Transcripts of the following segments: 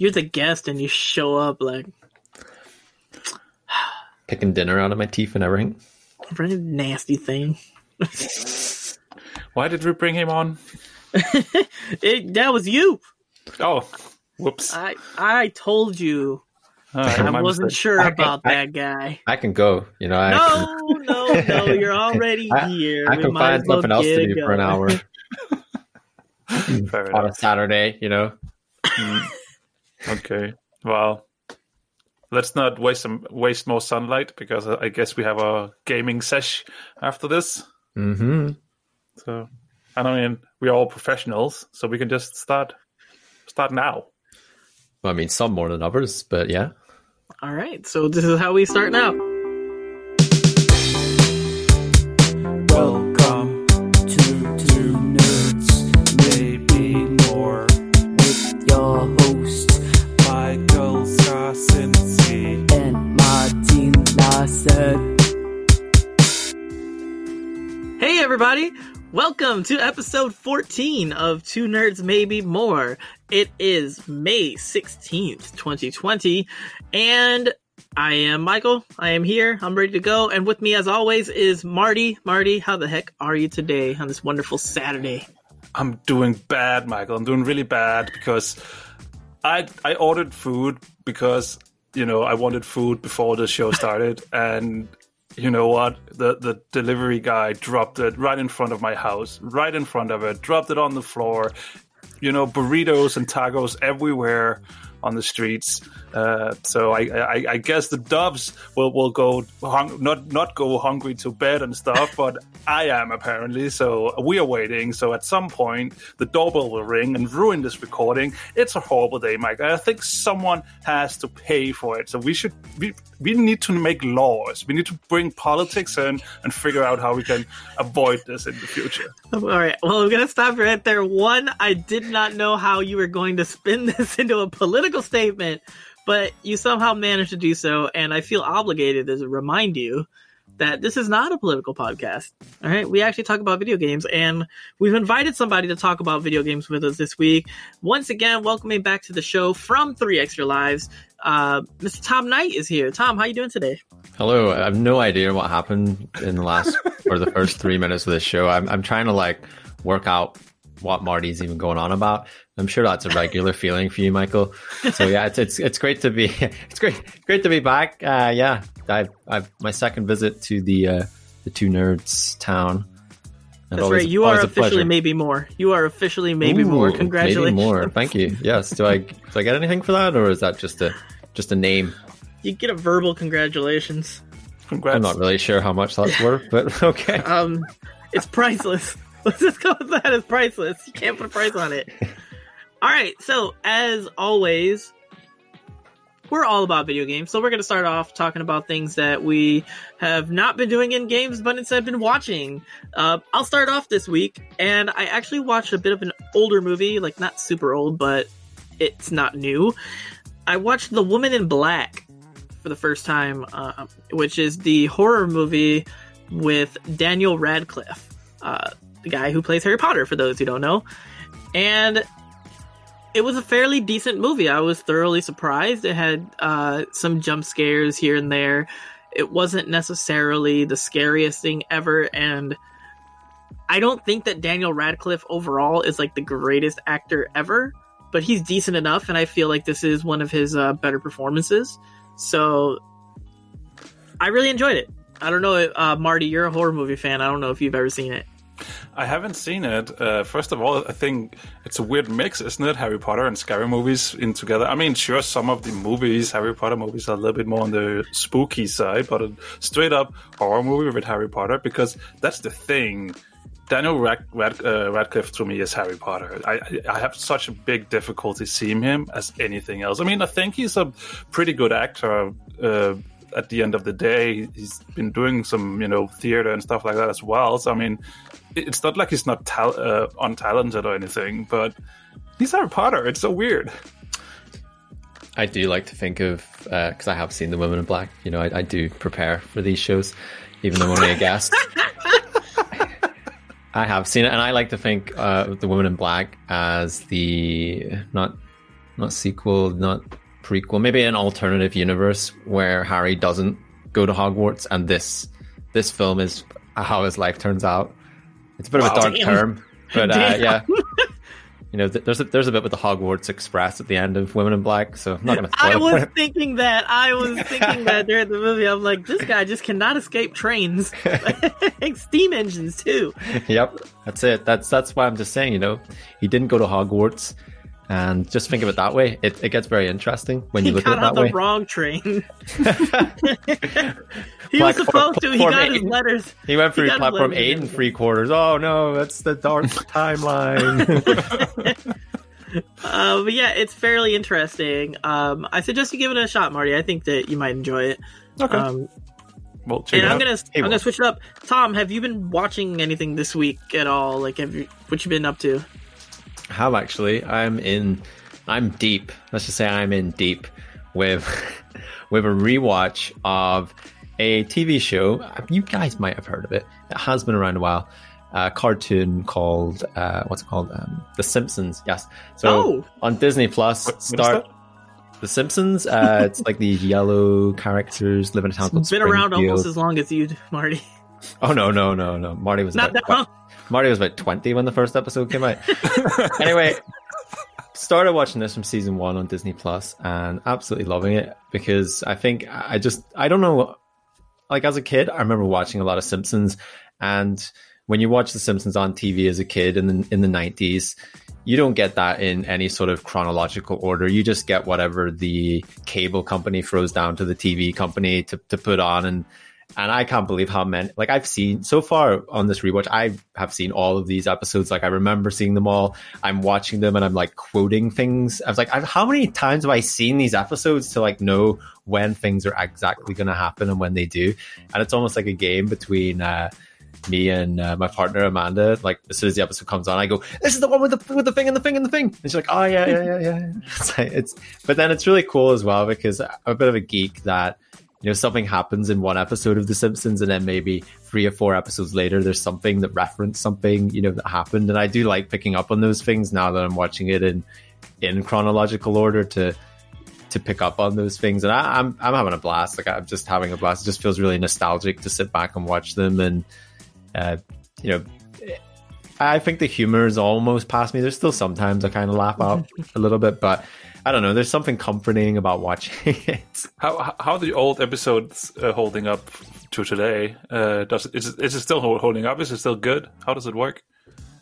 you're the guest and you show up like Picking dinner out of my teeth and everything. very nasty thing. Why did we bring him on? It, that was you. Oh, whoops. I I told you. All right, I wasn't mistake. sure I can- about I- that guy. I can go. You know, I can, No, no, no. You're already I- here. I We can find as well something else to do for an hour on a. Saturday. You know, mm. Okay. Well, let's not waste some waste more sunlight because I guess we have a gaming sesh after this. hmm So, and I mean, we're all professionals, so we can just start start now. Well, I mean, some more than others, but yeah. All right. So this is how we start now. Welcome Welcome to episode 14 of Two Nerds Maybe More. It is May 16th, 2020, and I am Michael. I am here. I'm ready to go. And with me, as always, is Marty. Marty, how the heck are you today on this wonderful Saturday? I'm doing bad, Michael. I'm doing really bad because I I ordered food because you know I wanted food before the show started, and you know what? The the delivery guy dropped it right in front of my house, right in front of it, dropped it on the floor. You know, burritos and tacos everywhere on the streets. Uh, so I, I, I guess the doves will, will go hung, not not go hungry to bed and stuff, but I am apparently. So we are waiting. So at some point the doorbell will ring and ruin this recording. It's a horrible day, Mike. I think someone has to pay for it. So we should we, we need to make laws. We need to bring politics in and figure out how we can avoid this in the future. All right. Well, going to stop right there. One, I did not know how you were going to spin this into a political statement, but you somehow managed to do so. And I feel obligated to remind you that this is not a political podcast. All right. We actually talk about video games, and we've invited somebody to talk about video games with us this week. Once again, welcoming back to the show from Three Extra Lives. Uh, Mr. Thom Knight is here. Thom, how you doing today? Hello. I have no idea what happened in the last or the first three minutes of this show. I'm I'm trying to like work out what Marty's even going on about. I'm sure that's a regular feeling for you, Michael. So yeah, it's it's it's great to be it's great great to be back. Uh, yeah, I've I've my second visit to the uh, the two nerds town. And That's always- right. You are officially pleasure. maybe more. You are officially maybe more. Congratulations. Maybe more. Thank you. Yes. Do I do I get anything for that, or is that just a just a name? You get a verbal congratulations. Congrats. I'm not really sure how much that's worth, but okay. Um, it's priceless. Let's just go with that. It's priceless. You can't put a price on it. All right. So as always, we're all about video games. So we're going to start off talking about things that we have not been doing in games, but instead been watching. Uh, I'll start off this week, and I actually watched a bit of an older movie, like not super old, but it's not new. I watched The Woman in Black for the first time, uh, which is the horror movie with Daniel Radcliffe, uh, the guy who plays Harry Potter, for those who don't know. And it was a fairly decent movie. I was thoroughly surprised. It had uh, some jump scares here and there. It wasn't necessarily the scariest thing ever, and I don't think that Daniel Radcliffe overall is like the greatest actor ever, but he's decent enough, and I feel like this is one of his uh, better performances. So I really enjoyed it. I don't know, uh, Marty, you're a horror movie fan. I don't know if you've ever seen it. I haven't seen it. Uh, first of all, I think it's a weird mix, isn't it? Harry Potter and scary movies in together. I mean, sure, some of the movies, Harry Potter movies, are a little bit more on the spooky side, but a straight up horror movie with Harry Potter because that's the thing. Daniel Rad- Rad- uh, Radcliffe to me is Harry Potter. I, I have such a big difficulty seeing him as anything else. I mean, I think he's a pretty good actor. Uh, at the end of the day, he's been doing some, you know, theater and stuff like that as well. So I mean, it's not like he's not uh, untalented or anything, but he's Harry Potter. It's so weird. I do like to think of because I have seen the Women in Black. You know, I, I do prepare for these shows, even though I'm only a guest. I have seen it, and I like to think uh, the Women in Black as the not not sequel, not prequel. Maybe an alternative universe where Harry doesn't go to Hogwarts, and this this film is how his life turns out. It's a bit of a dark Damn. term, but uh, yeah. You know, th- there's a, there's a bit with the Hogwarts Express at the end of Women in Black, so I'm not going to I was it. thinking that. I was thinking that during the movie. I'm like, this guy just cannot escape trains, steam engines too. yep, that's it. That's that's why I'm just saying. You know, he didn't go to Hogwarts, and just think of it that way. It, it gets very interesting when you He look at it that the way. wrong train. he Platform- was supposed to. He got his letters. He went through his platform eight and three quarters. Oh no, that's the dark timeline. Uh, but yeah, it's fairly interesting. Um, I suggest you give it a shot, Marty. I think that you might enjoy it. Okay. Um, well, and I'm gonna Hey, I'm gonna switch it up. Thom, have you been watching anything this week at all? Like, have you what you been up to? Have actually. I'm in. I'm deep. Let's just say I'm in deep with with a rewatch of a TV show. You guys might have heard of it. It has been around a while. A cartoon called uh, what's it called? Um, the Simpsons. Yes. So Oh. on Disney Plus, What- what is start that? The Simpsons. Uh, it's like these yellow characters live in a town called It's been around almost as long as you, Marty. Oh no, no, no, no. Marty was Not about that long. Marty was about 20 when the first episode came out. anyway, started watching this from season one on Disney Plus and absolutely loving it because I think I just, I don't know, like as a kid, I remember watching a lot of Simpsons and when you watch The Simpsons on TV as a kid in the, in the 90s, you don't get that in any sort of chronological order. You just get whatever the cable company throws down to the TV company to, to put on. And, and I can't believe how many, like I've seen so far on this rewatch, I have seen all of these episodes. Like I remember seeing them all. I'm watching them and I'm like quoting things. I was like, I've, how many times have I seen these episodes to like know when things are exactly going to happen and when they do? And it's almost like a game between, uh, me and uh, my partner Amanda, like as soon as the episode comes on, I go, "This is the one with the with the thing and the thing and the thing," and she's like, "Oh yeah, yeah, yeah, yeah." It's, like, it's but then it's really cool as well because I'm a bit of a geek that you know something happens in one episode of The Simpsons, and then maybe three or four episodes later, there's something that referenced something you know that happened, and I do like picking up on those things now that I'm watching it in in chronological order to to pick up on those things. And I, I'm I'm having a blast. Like I'm just having a blast. It just feels really nostalgic to sit back and watch them. And uh, you know, I think the humor is almost past me. There's still sometimes I kind of laugh out a little bit, but I don't know. There's something comforting about watching it. How how- how are the old episodes uh, holding up to today? Uh, does is it, is it still holding up? Is it still good? How does it work?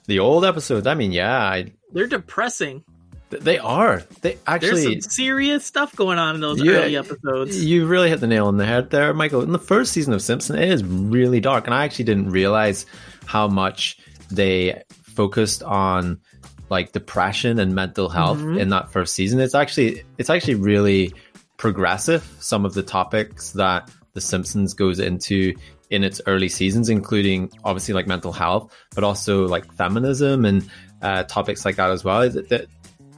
The old episodes, I mean, yeah, I, They're depressing. th- they are. They There's actually, some serious stuff going on in those Yeah, early episodes. you really hit the nail on the head there, Michael. In the first season of Simpson, it is really dark, and I actually didn't realize how much they focused on like depression and mental health Mhm. in that first season. It's actually it's actually really progressive. Some of the topics that The Simpsons goes into in its early seasons, including obviously like mental health, but also like feminism and uh, topics like that as well. That-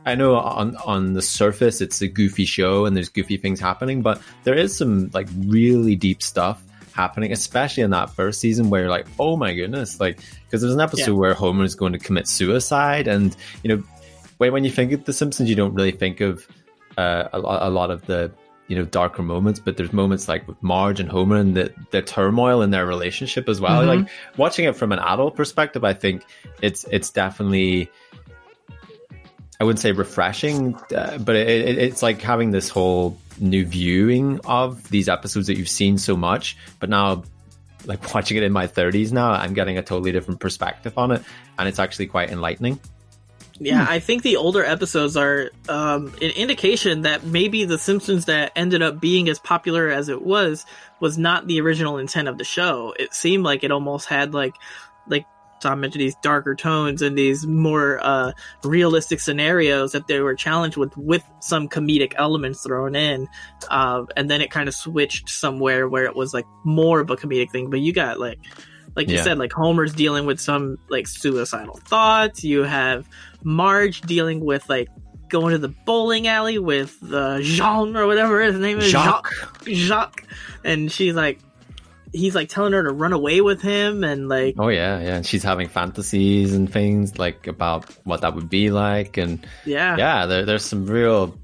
I know on on the surface it's a goofy show and there's goofy things happening, but there is some like really deep stuff happening, especially in that first season where you're like, oh my goodness, like because there's an episode Yeah. where Homer is going to commit suicide, and you know when when you think of The Simpsons, you don't really think of uh, a, a lot of the you know darker moments, but there's moments like with Marge and Homer and the the turmoil in their relationship as well. Mhm. Like watching it from an adult perspective, I think it's it's definitely I wouldn't say refreshing, uh, but it, it, it's like having this whole new viewing of these episodes that you've seen so much, but now like watching it in my 30s now, I'm getting a totally different perspective on it, and it's actually quite enlightening. Yeah, I think the older episodes are um, an indication that maybe the Simpsons that ended up being as popular as it was was not the original intent of the show. It seemed like it almost had like like Thom mentioned these darker tones and these more uh, realistic scenarios that they were challenged with with some comedic elements thrown in, uh, and then it kind of switched somewhere where it was like more of a comedic thing. But you got like like you Yeah. said, like Homer's dealing with some like suicidal thoughts. You have Marge dealing with like going to the bowling alley with uh, Jean or whatever his name is, Jacques. Jacques, Jacques, and she's like, he's like telling her to run away with him, and like Oh yeah, yeah. And she's having fantasies and things like about what that would be like, and yeah, yeah, there, there's some real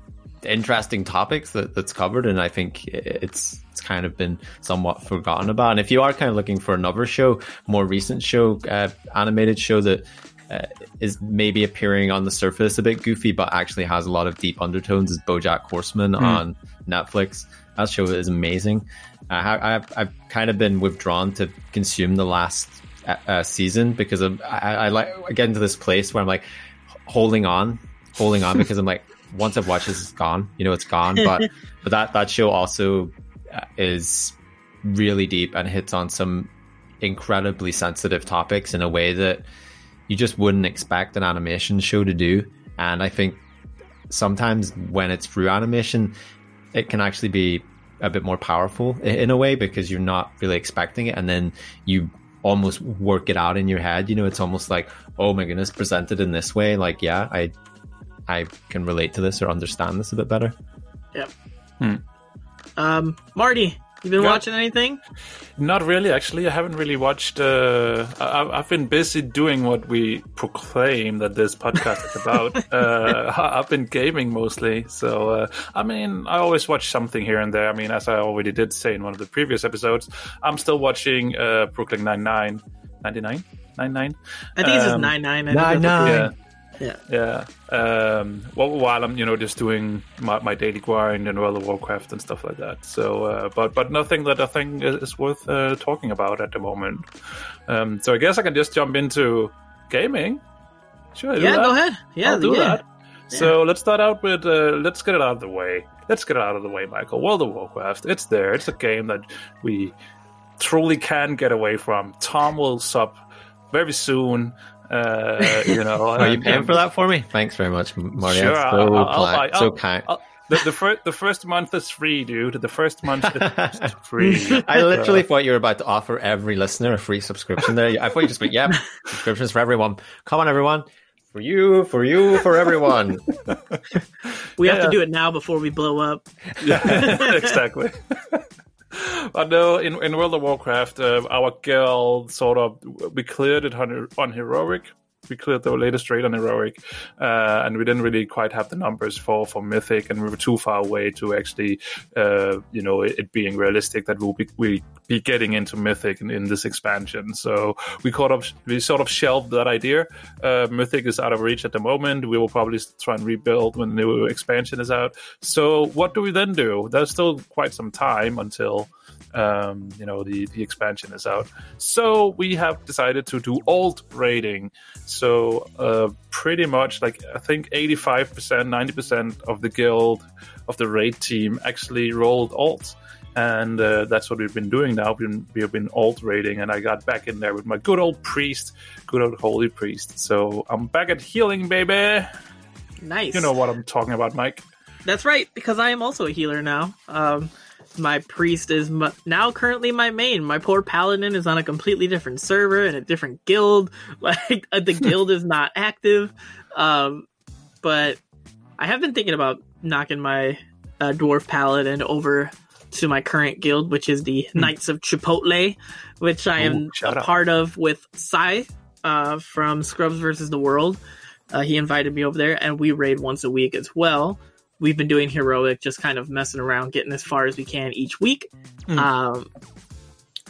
interesting topics that, that's covered, and I think it's it's kind of been somewhat forgotten about. And if you are kind of looking for another show, more recent show, uh, animated show that uh, is maybe appearing on the surface a bit goofy, but actually has a lot of deep undertones, is BoJack Horseman on Netflix. That show is amazing. I, I've, I've kind of been withdrawn to consume the last uh, uh, season because of, I, I like I get into this place where I'm like holding on, holding on because I'm like once I've watched this, it's gone. You know, it's gone. But but that that show also uh, is really deep and hits on some incredibly sensitive topics in a way that you just wouldn't expect an animation show to do. And I think sometimes when it's through animation, it can actually be a bit more powerful in a way because you're not really expecting it, and then you almost work it out in your head. You know, it's almost like, oh my goodness, presented in this way. Like, yeah, I I can relate to this or understand this a bit better. Yeah. Um, Marty, you been Yeah. watching anything? Not really, actually. I haven't really watched. Uh, I, I've been busy doing what we proclaim that this podcast is about. uh, I- I've been gaming mostly, so uh, I mean, I always watch something here and there. I mean, as I already did say in one of the previous episodes, I'm still watching uh, Brooklyn Nine Nine, ninety nine, nine nine. I think it's just Um, nine nine. nine, nine. Yeah. Yeah. Yeah. Um, while I'm, you know, just doing my, my daily grind and World of Warcraft and stuff like that. So, uh, but but nothing that I think is, is worth uh, talking about at the moment. Um, so I guess I can just jump into gaming. Sure. I Yeah, go ahead. Yeah, I'll do yeah. that. So let's start out with uh, let's get it out of the way. Let's get it out of the way, Michael. World of Warcraft. It's there. It's a game that we truly can get away from. Tom will sub very soon. Uh, you know, Are you and- paying for that for me? Thanks very much, Marty. Sure, I'm so, I'll- I'll- pla- I'll- so I'll- kind. I'll- the, the, fir- the first month is free, dude. The first month is free. I literally thought you were about to offer every listener a free subscription there. I thought you just went, yep, subscriptions for everyone. Come on, everyone. For you, for you, for everyone. We have to do it now before we blow up. yeah, exactly. but no, in, in World of Warcraft, uh, our guild sort of we cleared it on, on heroic. We cleared the latest raid on heroic, uh, and we didn't really quite have the numbers for, for mythic, and we were too far away to actually, uh, you know, it, it being realistic that we'll be we be getting into mythic in, in this expansion. So we caught up, we sort of shelved that idea. Uh, mythic is out of reach at the moment. We will probably try and rebuild when the new expansion is out. So what do we then do? There's still quite some time until um, you know the the expansion is out. So we have decided to do alt raiding. So uh, pretty much like I think 85%, 90% of the guild of the raid team actually rolled alt. And uh, that's what we've been doing now. We've been, we have been alt raiding, and I got back in there with my good old priest, good old holy priest. So I'm back at healing, baby. Nice. You know what I'm talking about, Mike. That's right, because I am also a healer now. Um, my priest is now currently my main. My poor paladin is on a completely different server and a different guild. Like uh, the guild is not active. Um, but I have been thinking about knocking my uh, dwarf paladin over to my current guild, which is the Knights of Chipotle, which I am Ooh, a part of with Sai uh, from Scrubs versus the World. Uh, he invited me over there, and we raid once a week as well. We've been doing heroic, just kind of messing around, getting as far as we can each week. Mm. Um,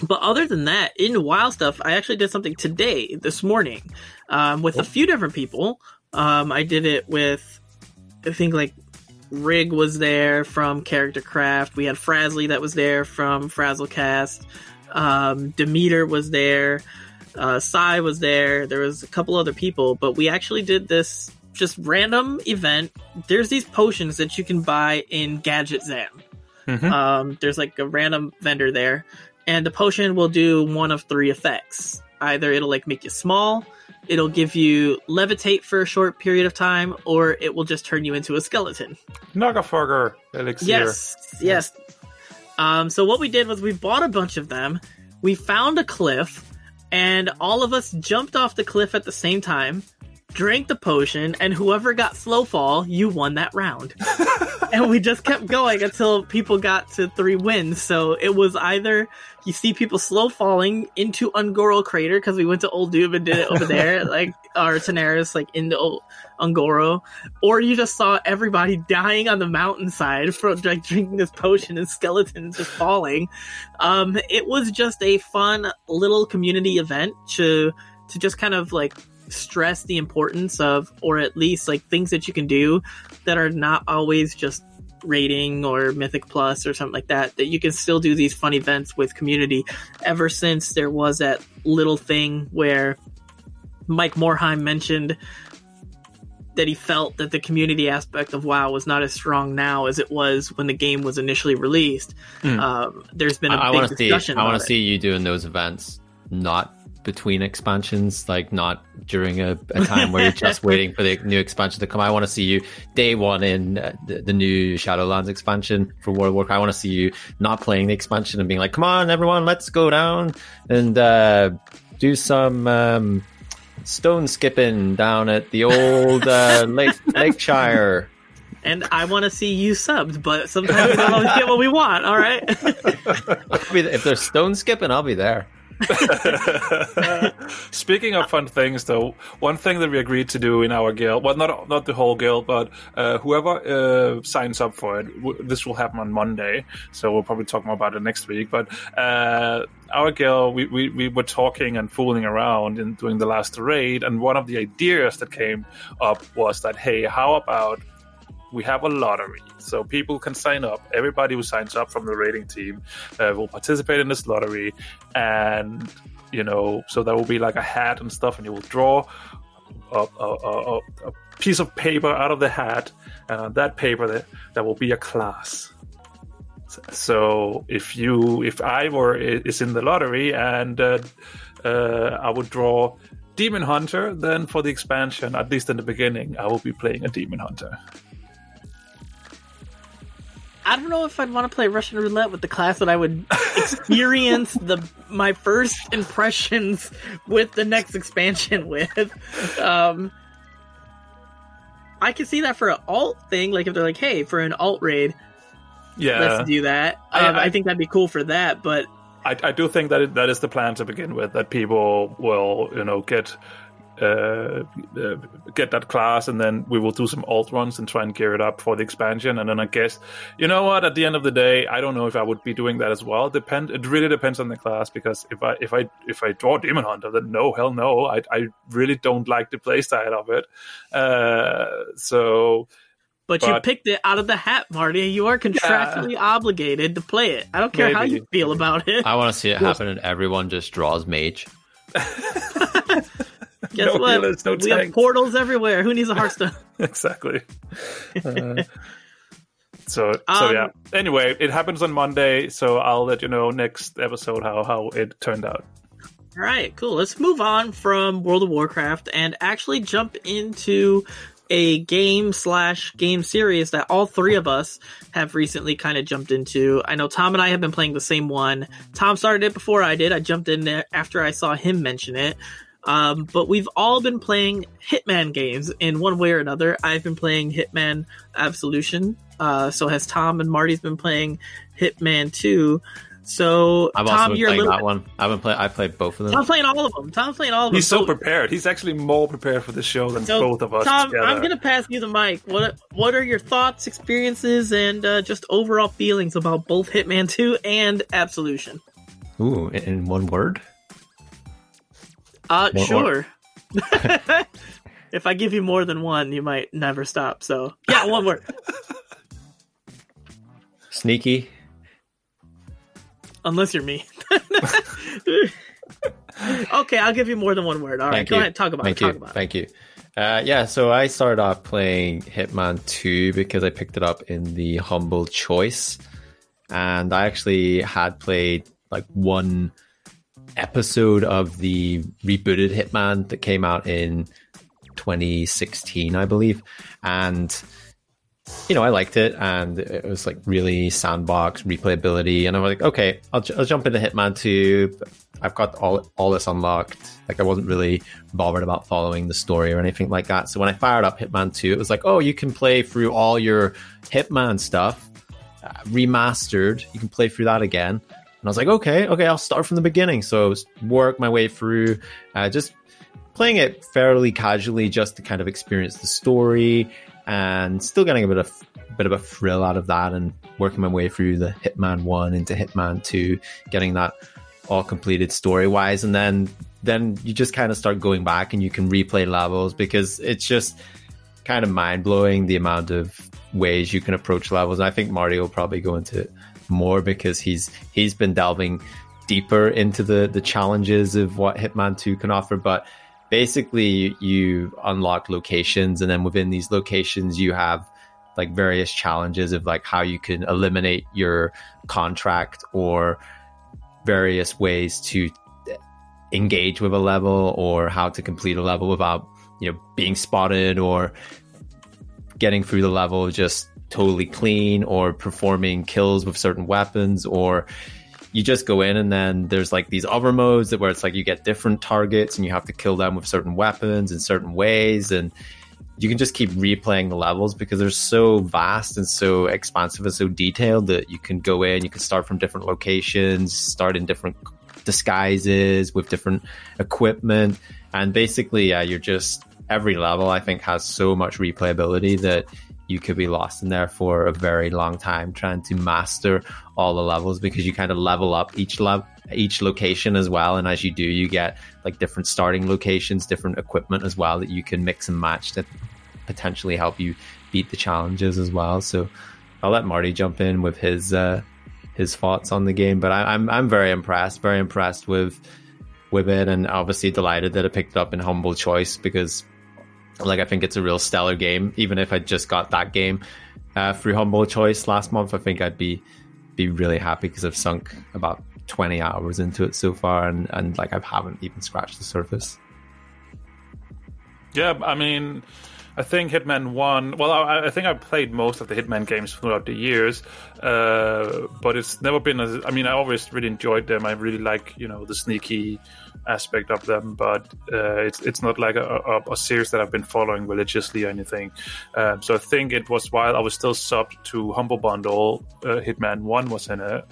but other than that, in wild stuff, I actually did something today, this morning, um, with a few different people. Um, I did it with, I think like Rig was there from Character Craft. We had Frazzly that was there from Frazzlecast. Um, Demeter was there. Uh, Sai was there. There was a couple other people, but we actually did this just random event. There's these potions that you can buy in Gadgetzan. Mhm. Um, there's like a random vendor there, and the potion will do one of three effects. Either it'll like make you small, it'll give you levitate for a short period of time, or it will just turn you into a skeleton. Noggenfogger elixir. Yes, yes. Um, so what we did was we bought a bunch of them. We found a cliff, and all of us jumped off the cliff at the same time, drank the potion, and whoever got slow fall, you won that round. and we just kept going until people got to three wins. So it was either you see people slow falling into Un'Goro crater because we went to Old Dube and did it over there, like or Tanaris, like into O- Un'Goro, or you just saw everybody dying on the mountainside from like drinking this potion and skeletons just falling. Um, it was just a fun little community event to to just kind of like stress the importance of, or at least like things that you can do that are not always just rating or mythic plus or something like that that you can still do these fun events with community ever since there was that little thing where Mike Morhaime mentioned that he felt that the community aspect of WoW was not as strong now as it was when the game was initially released. Mm. Um, there's been a I, big want to see. I want to see you doing those events, not between expansions, like not during a, a time where you're just waiting for the new expansion to come. I want to see you day one in uh, the, the new Shadowlands expansion for World of Warcraft. I want to see you not playing the expansion and being like, "Come on, everyone, let's go down and uh, do some." Um, Stone skipping down at the old uh, Lake Lakeshire. and I want to see you subbed, but sometimes we don't always get what we want. All right. If there's stone skipping, I'll be there. Speaking of fun things, though, one thing that we agreed to do in our guild, well, not not the whole guild, but uh, whoever uh, signs up for it, w- this will happen on Monday, so we'll probably talk more about it next week. But uh, our guild, we, we, we were talking and fooling around in doing the last raid, and one of the ideas that came up was that, hey, how about we have a lottery. So people can sign up. Everybody who signs up from the rating team uh, will participate in this lottery. And you know so there will be like a hat and stuff and you will draw a, a, a, a piece of paper out of the hat and on that paper there, there will be a class. So if you if i were is in the lottery and uh, uh, i would draw demon hunter then for the expansion at least in the beginning i will be playing a demon hunter I don't know if I'd want to play Russian roulette with the class that I would experience the my first impressions with the next expansion with. Um, I can see that for an alt thing, like if they're like, "Hey, for an alt raid, yeah let's do that." I- Um, I, I- think that'd be cool for that. But I, I do think that it, that is the plan to begin with. That people will, you know, get uh, uh, get that class, and then we will do some alt runs and try and gear it up for the expansion. And then I guess, you know what? At the end of the day, I don't know if I would be doing that as well. Depend. It really depends on the class because if I if I if I draw Demon Hunter, then no, hell no. I I really don't like the playstyle of it. Uh, so but, you picked it out of the hat, Marty. And you are contractually obligated to play it. I don't care how you feel about it. I want to see it happen, and everyone just draws mage. Guess no what? healers, no we have portals everywhere. Who needs a Hearthstone? exactly. Uh, so so Um, yeah. Anyway, it happens on Monday, so I'll let you know next episode how how it turned out. All right, cool. Let's move on from World of Warcraft and actually jump into a game slash game series that all three of us have recently kind of jumped into. I know Thom and I have been playing the same one. Thom started it before I did. I jumped in there after I saw him mention it. Um, but we've all been playing Hitman games in one way or another. I've been playing Hitman Absolution. Uh, so has Thom and Marty's been playing Hitman 2. So I've also Thom, been you're a playing little that one. I've been playing. I played both of them. I'm playing all of them. Thom's playing all of them. He's so prepared. He's actually more prepared for the show than so, both of us Thom, together. I'm gonna pass you the mic. What What are your thoughts, experiences, and uh, just overall feelings about both Hitman 2 and Absolution? Ooh, in- in one word. Uh, sure. if I give you more than one, you might never stop. So, yeah, one word. Sneaky. Unless you're me. okay, I'll give you more than one word. All right, Thank go you. ahead. Talk about Thank it. you. Talk about it. Thank you. Uh, yeah, so I started off playing Hitman 2 because I picked it up in the humble choice. And I actually had played like one episode of the rebooted Hitman that came out in 2016, I believe. And you know, I liked it, and it was like really sandbox replayability, and I was like, okay, I'll, I'll jump into Hitman Two. I've got all all this unlocked. Like I wasn't really bothered about following the story or anything like that. So when I fired up Hitman Two, it was like, oh, you can play through all your Hitman stuff uh, remastered. You can play through that again. And I was like, okay, okay, I'll start from the beginning. So work my way through, uh, just playing it fairly casually, just to kind of experience the story and still getting a bit of bit of a thrill out of that and working my way through the Hitman 1 into Hitman 2 getting that all completed story wise and then then you just kind of start going back and you can replay levels because it's just kind of mind blowing the amount of ways you can approach levels. And I think Marty will probably go into it more because he's he's been delving deeper into the the challenges of what Hitman 2 can offer. But basically you unlock locations and then within these locations you have like various challenges of like how you can eliminate your contract or various ways to engage with a level or how to complete a level without you know being spotted or getting through the level. Just totally clean or performing kills with certain weapons or you just go in and then there's like these other modes that where it's like you get different targets and you have to kill them with certain weapons in certain ways and you can just keep replaying the levels because they're so vast and so expansive and so detailed that you can go in you can start from different locations start in different disguises with different equipment and basically yeah you're just every level i think has so much replayability that you could be lost in there for a very long time trying to master all the levels because you kind of level up each level each location as well. And as you do you get like different starting locations different equipment as well that you can mix and match to potentially help you beat the challenges as well. So i'll let marty jump in with his uh his thoughts on the game but I, i'm i'm very impressed very impressed with with it and obviously delighted that it picked it up in humble choice because like I think it's a real stellar game. Even if I just got that game uh, humble choice last month, I think I'd be be really happy because I've sunk about twenty hours into it so far, and and like I haven't even scratched the surface. Yeah, I mean, I think Hitman One. Well, I, I think I've played most of the Hitman games throughout the years, uh, but it's never been. As, I mean, I always really enjoyed them. I really like you know the sneaky aspect of them, but uh, it's it's not like a, a, a, series that I've been following religiously or anything. Um, so I think it was while I was still subbed to Humble Bundle, uh, Hitman One was in it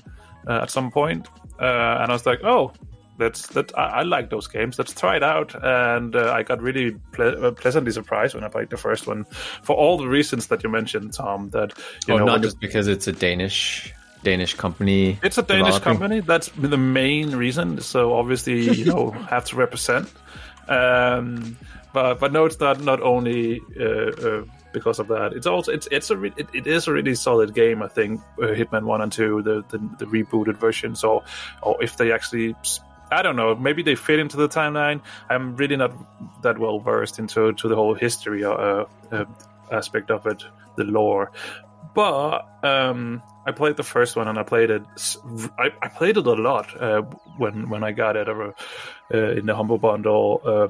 uh, at some point, uh, and I was like, oh. That's that. I, I, like those games. Let's try it out, and uh, I got really ple- uh, pleasantly surprised when I played the first one, for all the reasons that you mentioned, Thom. That you oh, know, not just because it's a Danish Danish company. It's a Danish company. That's the main reason. So obviously, you know, have to represent. Um, but but no, it's not not only uh, uh, because of that. It's also it's it's a re- it, it is a really solid game. I think uh, Hitman One and Two, the, the the rebooted version. So or if they actually. I don't know. Maybe they fit into the timeline. I'm really not that well versed into to the whole history uh, uh, aspect of it, the lore. But um, I played the first one and I played it. I, I played it a lot uh, when when I got it uh, in the humble bundle uh,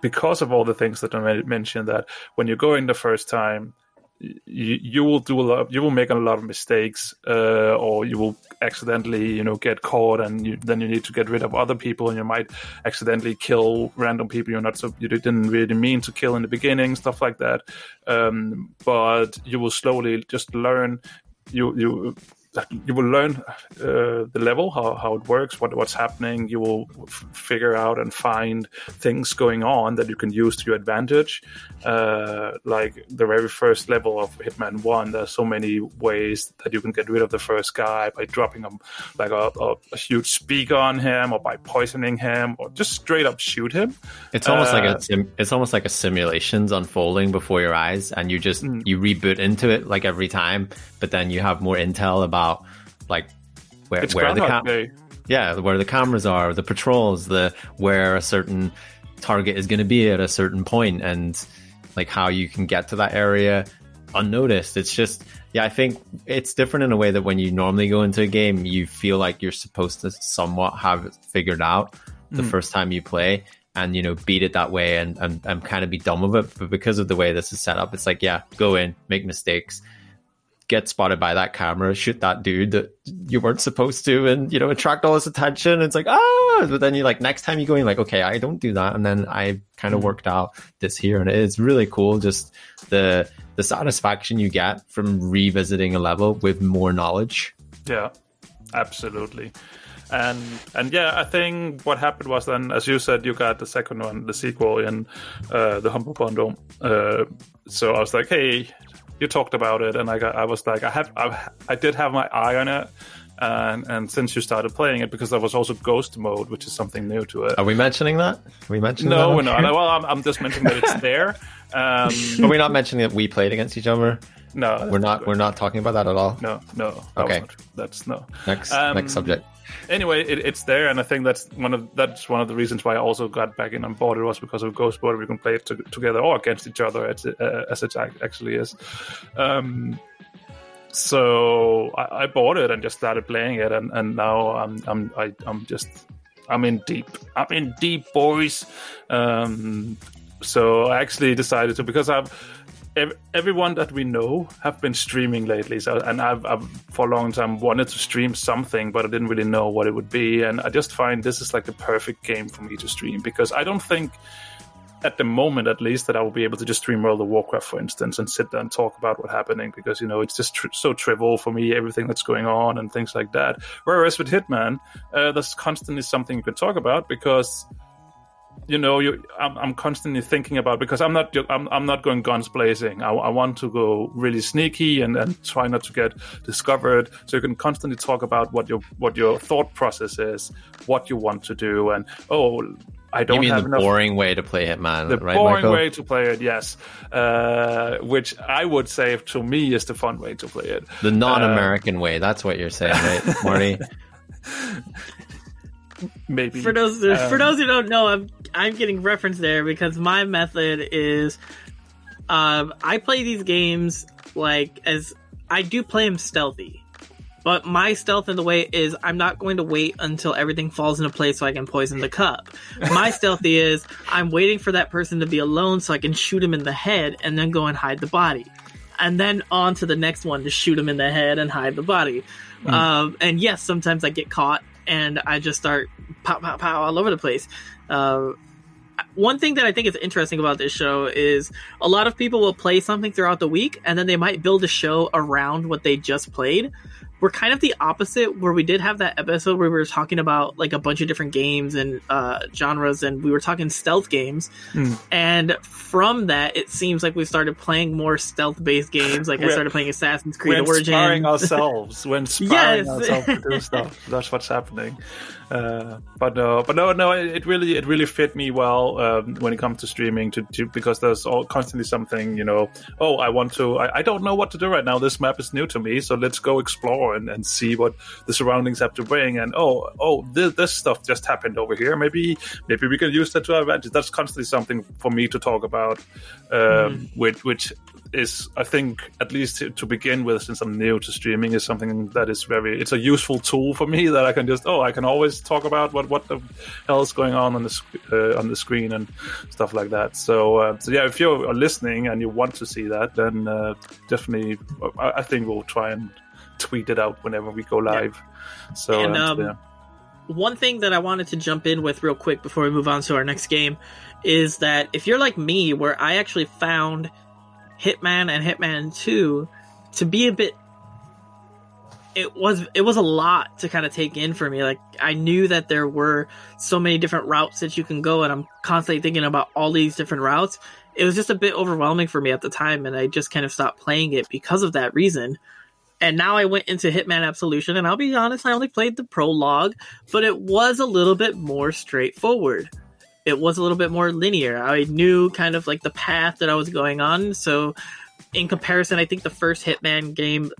because of all the things that I mentioned. That when you're going the first time, you, you will do a lot. You will make a lot of mistakes, uh, or you will accidentally, you know, get caught, and you, then you need to get rid of other people, and you might accidentally kill random people you're not so you didn't really mean to kill in the beginning, stuff like that. Um, but you will slowly just learn you you you will learn uh, the level how, how it works what what's happening. You will f- figure out and find things going on that you can use to your advantage. Uh, like the very first level of hitman 1 there's so many ways that you can get rid of the first guy by dropping a, like a, a, a huge speaker on him or by poisoning him or just straight up shoot him. It's almost uh, like a sim- it's almost like a simulation's unfolding before your eyes and you just mm. you reboot into it like every time but then you have more intel about about like where it's where the yeah where the cameras are, the patrols, the where a certain target is going to be at a certain point, and like how you can get to that area unnoticed. It's just yeah, I think it's different in a way that when you normally go into a game, you feel like you're supposed to somewhat have it figured out the mm. first time you play and you know beat it that way and, and and kind of be done with it but because of the way this is set up it's like yeah go in make mistakes get spotted by that camera, shoot that dude that you weren't supposed to, and you know attract all this attention. It's like ah, but then you like next time you go in like okay, I don't do that, and then I kind of worked out this here, and it's really cool. Just the the satisfaction you get from revisiting a level with more knowledge. Yeah, absolutely. And and yeah, I think what happened was then, as you said, you got the second one, the sequel in uh, the Humble Bundle. Uh, so I was like, hey, you talked about it, and I got, I was like, I have, I, I did have my eye on it. And, and since you started playing it, because there was also ghost mode, which is something new to it. Are we mentioning that? Are we mentioning No, we're not. Well, I'm, I'm just mentioning that it's there. Um, Are we not mentioning that we played against each other? No, We're not. We're not talking about that at all. No, no. Okay. not- that's no. Next, Um, next subject. anyway, it, it's there, and I think that's one of that's one of the reasons why I also got back in on board. It was because of Ghost Mode. We can play it to, together or against each other, as it, uh, as it actually is. Um, so I, I bought it and just started playing it, and, and now I'm I'm I, I'm just I'm in deep. I'm in deep, boys. Um, so I actually decided to because I've ev- everyone that we know have been streaming lately. So and I've, I've for a long time wanted to stream something, but I didn't really know what it would be. And I just find this is like the perfect game for me to stream because I don't think. At the moment, at least, that I will be able to just stream World of Warcraft, for instance, and sit there and talk about what's happening because you know it's just tr- so trivial for me, everything that's going on and things like that. Whereas with Hitman, uh, there's constantly something you can talk about because you know you I'm, I'm constantly thinking about because i'm not I'm, I'm not going guns blazing I, I want to go really sneaky and, and try not to get discovered so you can constantly talk about what your what your thought process is what you want to do and oh i don't You mean have the enough boring way to play Hitman, the right, boring Michael? way to play it yes uh, which i would say to me is the fun way to play it The non-American way. That's what you're saying, right, Marty? maybe For those for Um, those who don't know, I'm I'm getting reference there because my method is, um, I play these games like as I do play them stealthy, but my stealth in the way is I'm not going to wait until everything falls into place so I can poison the cup. My stealthy is I'm waiting for that person to be alone so I can shoot him in the head and then go and hide the body. And then on to the next one to shoot him in the head and hide the body. Um, and yes, sometimes I get caught and I just start pow pow pow all over the place. Uh, one thing that I think is interesting about this show is a lot of people will play something throughout the week and then they might build a show around what they just played. We're kind of the opposite, where we did have that episode where we were talking about like a bunch of different games and uh, genres, and we were talking stealth games. Hmm. And from that, it seems like we started playing more stealth based games. Like I We're- started playing Assassin's Creed we're inspiring Origins. ourselves. We're inspiring Yes. ourselves to do stuff. That's what's happening. Uh, but no, but no, no. It, really, it really fit me well um, when it comes to streaming. To, to because there's all constantly something. You know, oh, I want to. I, I don't know what to do right now. This map is new to me, so let's go explore and, and see what the surroundings have to bring. And oh, oh, this, this stuff just happened over here. Maybe, maybe we can use that to our advantage. That's constantly something for me to talk about, um, which which is I think at least to, begin with, since I'm new to streaming, is something that is very. It's a useful tool for me that I can just oh I can always talk about what what the hell is going on on the sc- uh, on the screen and stuff like that. So uh, so yeah, if you're listening and you want to see that, then uh, definitely I, I think we'll try and tweet it out whenever we go live. So And, uh, um, yeah. one thing that I wanted to jump in with real quick before we move on to our next game is that if you're like me, where I actually found Hitman and Hitman 2 to be a bit it was it was a lot to kind of take in for me. Like i knew that there were so many different routes that you can go and i'm constantly thinking about all these different routes. It was just a bit overwhelming for me at the time and i just kind of stopped playing it because of that reason. And now I went into Hitman Absolution, and I'll be honest, I only played the prologue, but it was a little bit more straightforward. It was a little bit more linear. I knew kind of like the path that I was going on. So, in comparison, I think the first Hitman game,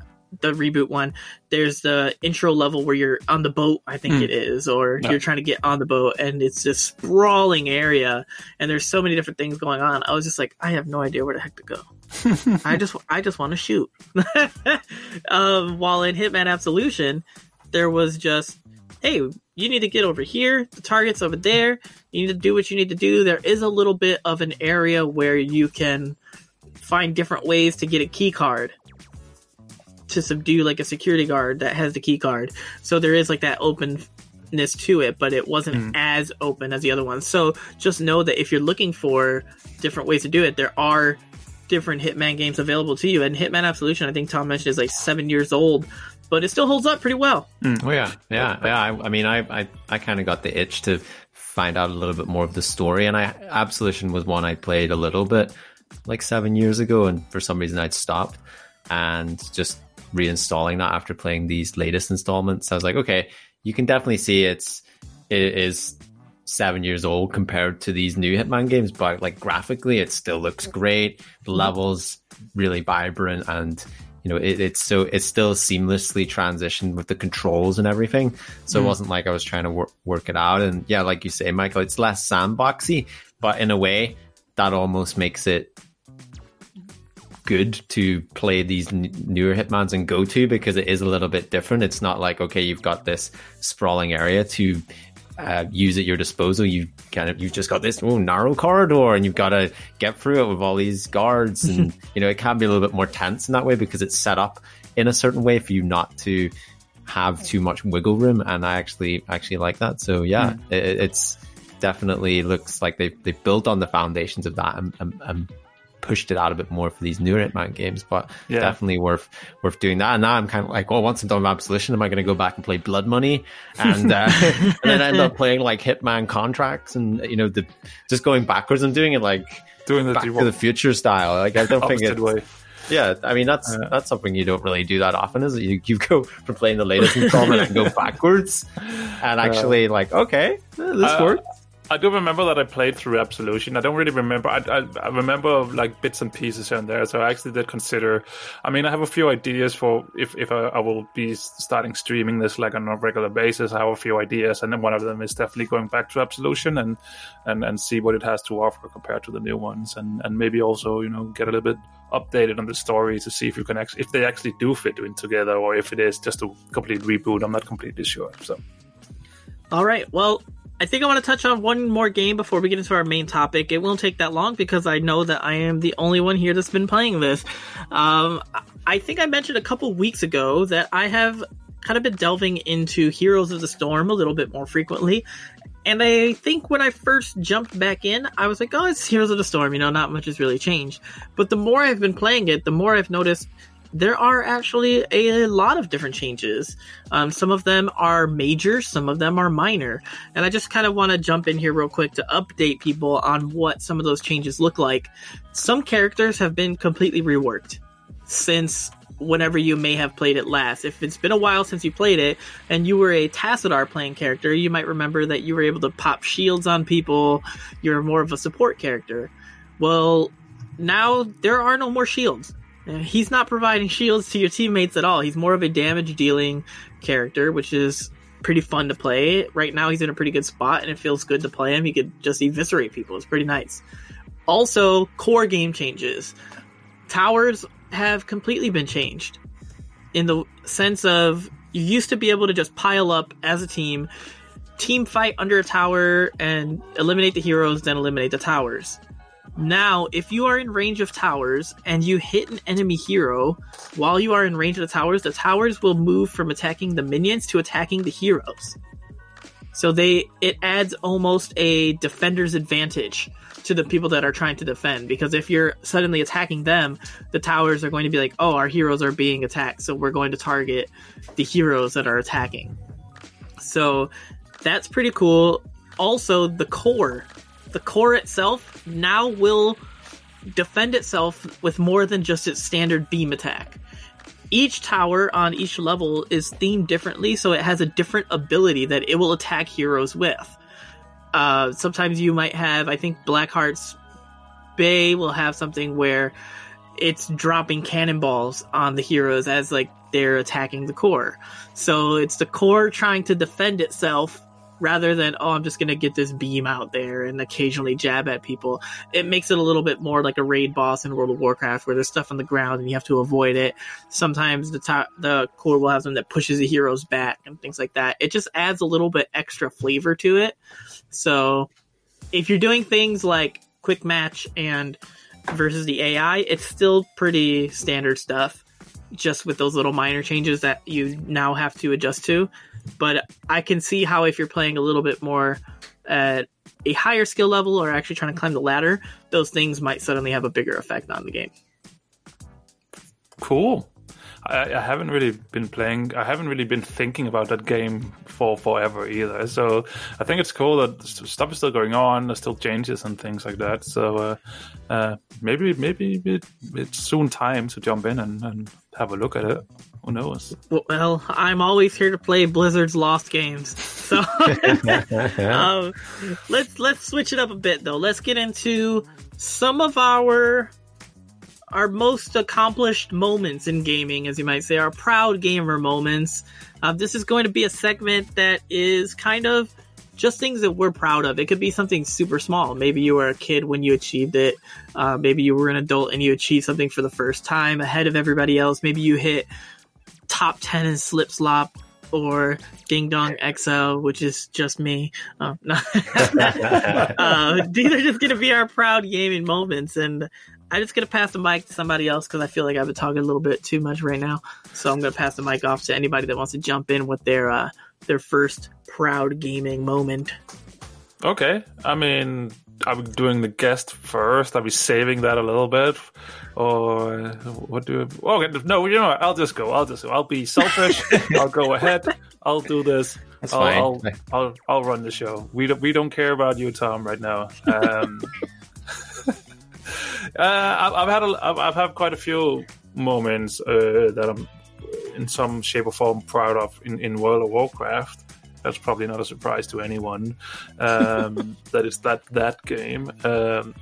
the reboot one, there's the intro level where you're on the boat, I think Hmm. it is, or Yeah. you're trying to get on the boat, and it's this sprawling area, and there's so many different things going on. I was just like, I have no idea where the heck to go. I just I just want to shoot. um, while in Hitman Absolution, there was just, hey, you need to get over here. The target's over there. You need to do what you need to do. There is a little bit of an area where you can find different ways to get a key card. to subdue like a security guard that has the key card. So there is like that openness to it, but it wasn't hmm. as open as the other ones. So just know that if you're looking for different ways to do it, there are different Hitman games available to you. And Hitman Absolution, I think Tom mentioned, is like seven years old, but it still holds up pretty well. Hmm. Oh yeah, yeah, yeah. I, I mean, I, I, I kind of got the itch to find out a little bit more of the story, and I Absolution was one I played a little bit like seven years ago, and for some reason I'd stopped, and just reinstalling that after playing these latest installments, I was like, okay, you can definitely see it's it is seven years old compared to these new Hitman games, but like graphically, it still looks great. The mm-hmm. levels really vibrant, and you know it, it's so it's still seamlessly transitioned with the controls and everything. So it mm. wasn't like I was trying to work work it out. And yeah, like you say, Michael, it's less sandboxy, but in a way, that almost makes it good to play these n- newer hitmans and go to because it is a little bit different it's not like okay you've got this sprawling area to uh, use at your disposal. You kind of you've just got this oh, narrow corridor and you've got to get through it with all these guards and you know it can be a little bit more tense in that way because it's set up in a certain way for you not to have too much wiggle room and i actually actually like that. So yeah it, it's definitely looks like they they built on the foundations of that and, and, and pushed it out a bit more for these newer Hitman games, but Yeah. definitely worth worth doing that. And now I'm kind of like, well, once I'm done with Absolution, am I going to go back and play Blood Money and uh, and then end up playing like Hitman contracts and you know the just going backwards and doing it like Doing the Back to the Future style. Like I don't think it's way. yeah. I mean that's that's something you don't really do that often, is it? You you go from playing the latest installment and go backwards and actually like okay, this Uh, works. I do remember that I played through Absolution. I don't really remember. I, I, I remember like bits and pieces here and there. So I actually did consider. I mean, I have a few ideas for if if I, I will be starting streaming this like on a regular basis. I have a few ideas, and then one of them is definitely going back to Absolution and and and see what it has to offer compared to the new ones, and and maybe also you know get a little bit updated on the story to see if you can actually if they actually do fit in together or if it is just a complete reboot. I'm not completely sure. So All right. Well, I think I want to touch on one more game before we get into our main topic. It won't take that long because I know that I am the only one here that's been playing this. Um, I think I mentioned a couple weeks ago that I have kind of been delving into Heroes of the Storm a little bit more frequently. And I think when I first jumped back in, I was like, oh, it's Heroes of the Storm, you know, not much has really changed. But the more I've been playing it, the more I've noticed there are actually a lot of different changes. Um, some of them are major, some of them are minor. And I just kind of want to jump in here real quick to update people on what some of those changes look like. Some characters have been completely reworked since whenever you may have played it last. If it's been a while since you played it and you were a Tassadar playing character, you might remember that you were able to pop shields on people. You're more of a support character. Well, now there are no more shields. He's not providing shields to your teammates at all. He's more of a damage dealing character, which is pretty fun to play. Right now, he's in a pretty good spot, and it feels good to play him. He could just eviscerate people. It's pretty nice. Also, core game changes. Towers have completely been changed in the sense of you used to be able to just pile up as a team, team fight under a tower, and eliminate the heroes, then eliminate the towers. Now, if you are in range of towers and you hit an enemy hero while you are in range of the towers, the towers will move from attacking the minions to attacking the heroes. So they it adds almost a defender's advantage to the people that are trying to defend because if you're suddenly attacking them, the towers are going to be like, "Oh, our heroes are being attacked, so we're going to target the heroes that are attacking." So that's pretty cool. Also, the core, the core itself now will defend itself with more than just its standard beam attack. Each tower on each level is themed differently, so it has a different ability that it will attack heroes with. Uh, sometimes you might have, I think Blackheart's Bay will have something where it's dropping cannonballs on the heroes as like they're attacking the core. So it's the core trying to defend itself rather than oh I'm just gonna get this beam out there and occasionally jab at people. It makes it a little bit more like a raid boss in World of Warcraft where there's stuff on the ground and you have to avoid it. Sometimes the top the core will have something that pushes the heroes back and things like that. It just adds a little bit extra flavor to it. So if you're doing things like quick match and versus the AI, it's still pretty standard stuff. Just with those little minor changes that you now have to adjust to. But I can see how if you're playing a little bit more at a higher skill level or actually trying to climb the ladder, those things might suddenly have a bigger effect on the game. Cool. I, I haven't really been playing. I haven't really been thinking about that game for forever either. So I think it's cool that stuff is still going on. There's still changes and things like that. So uh, uh, maybe maybe it, it's soon time to jump in and, and have a look at it. Who knows? Well, I'm always here to play Blizzard's lost games. So um, let's let's switch it up a bit though. Let's get into some of our our most accomplished moments in gaming, as you might say, our proud gamer moments. Uh, this is going to be a segment that is kind of just things that we're proud of. It could be something super small. Maybe you were a kid when you achieved it. Uh, maybe you were an adult and you achieved something for the first time ahead of everybody else. Maybe you hit top 10 in Slip Slop or Ding Dong XL, which is just me. Um, no. uh, these are just going to be our proud gaming moments. And I'm just going to pass the mic to somebody else because I feel like I've been talking a little bit too much right now. So I'm going to pass the mic off to anybody that wants to jump in with their uh, their first proud gaming moment. Okay. I mean, I'm doing the guest first. I'll be saving that a little bit. Or what do? I, okay, no, you know what? I'll just go. I'll just go. I'll be selfish. I'll go ahead. I'll do this. That's I'll, fine. I'll, I'll I'll run the show. We don't we don't care about you, Thom, right now. Um, I've, I've had a, I've, I've had quite a few moments uh, that I'm in some shape or form proud of in, in World of Warcraft. That's probably not a surprise to anyone. Um, that that that game. Um,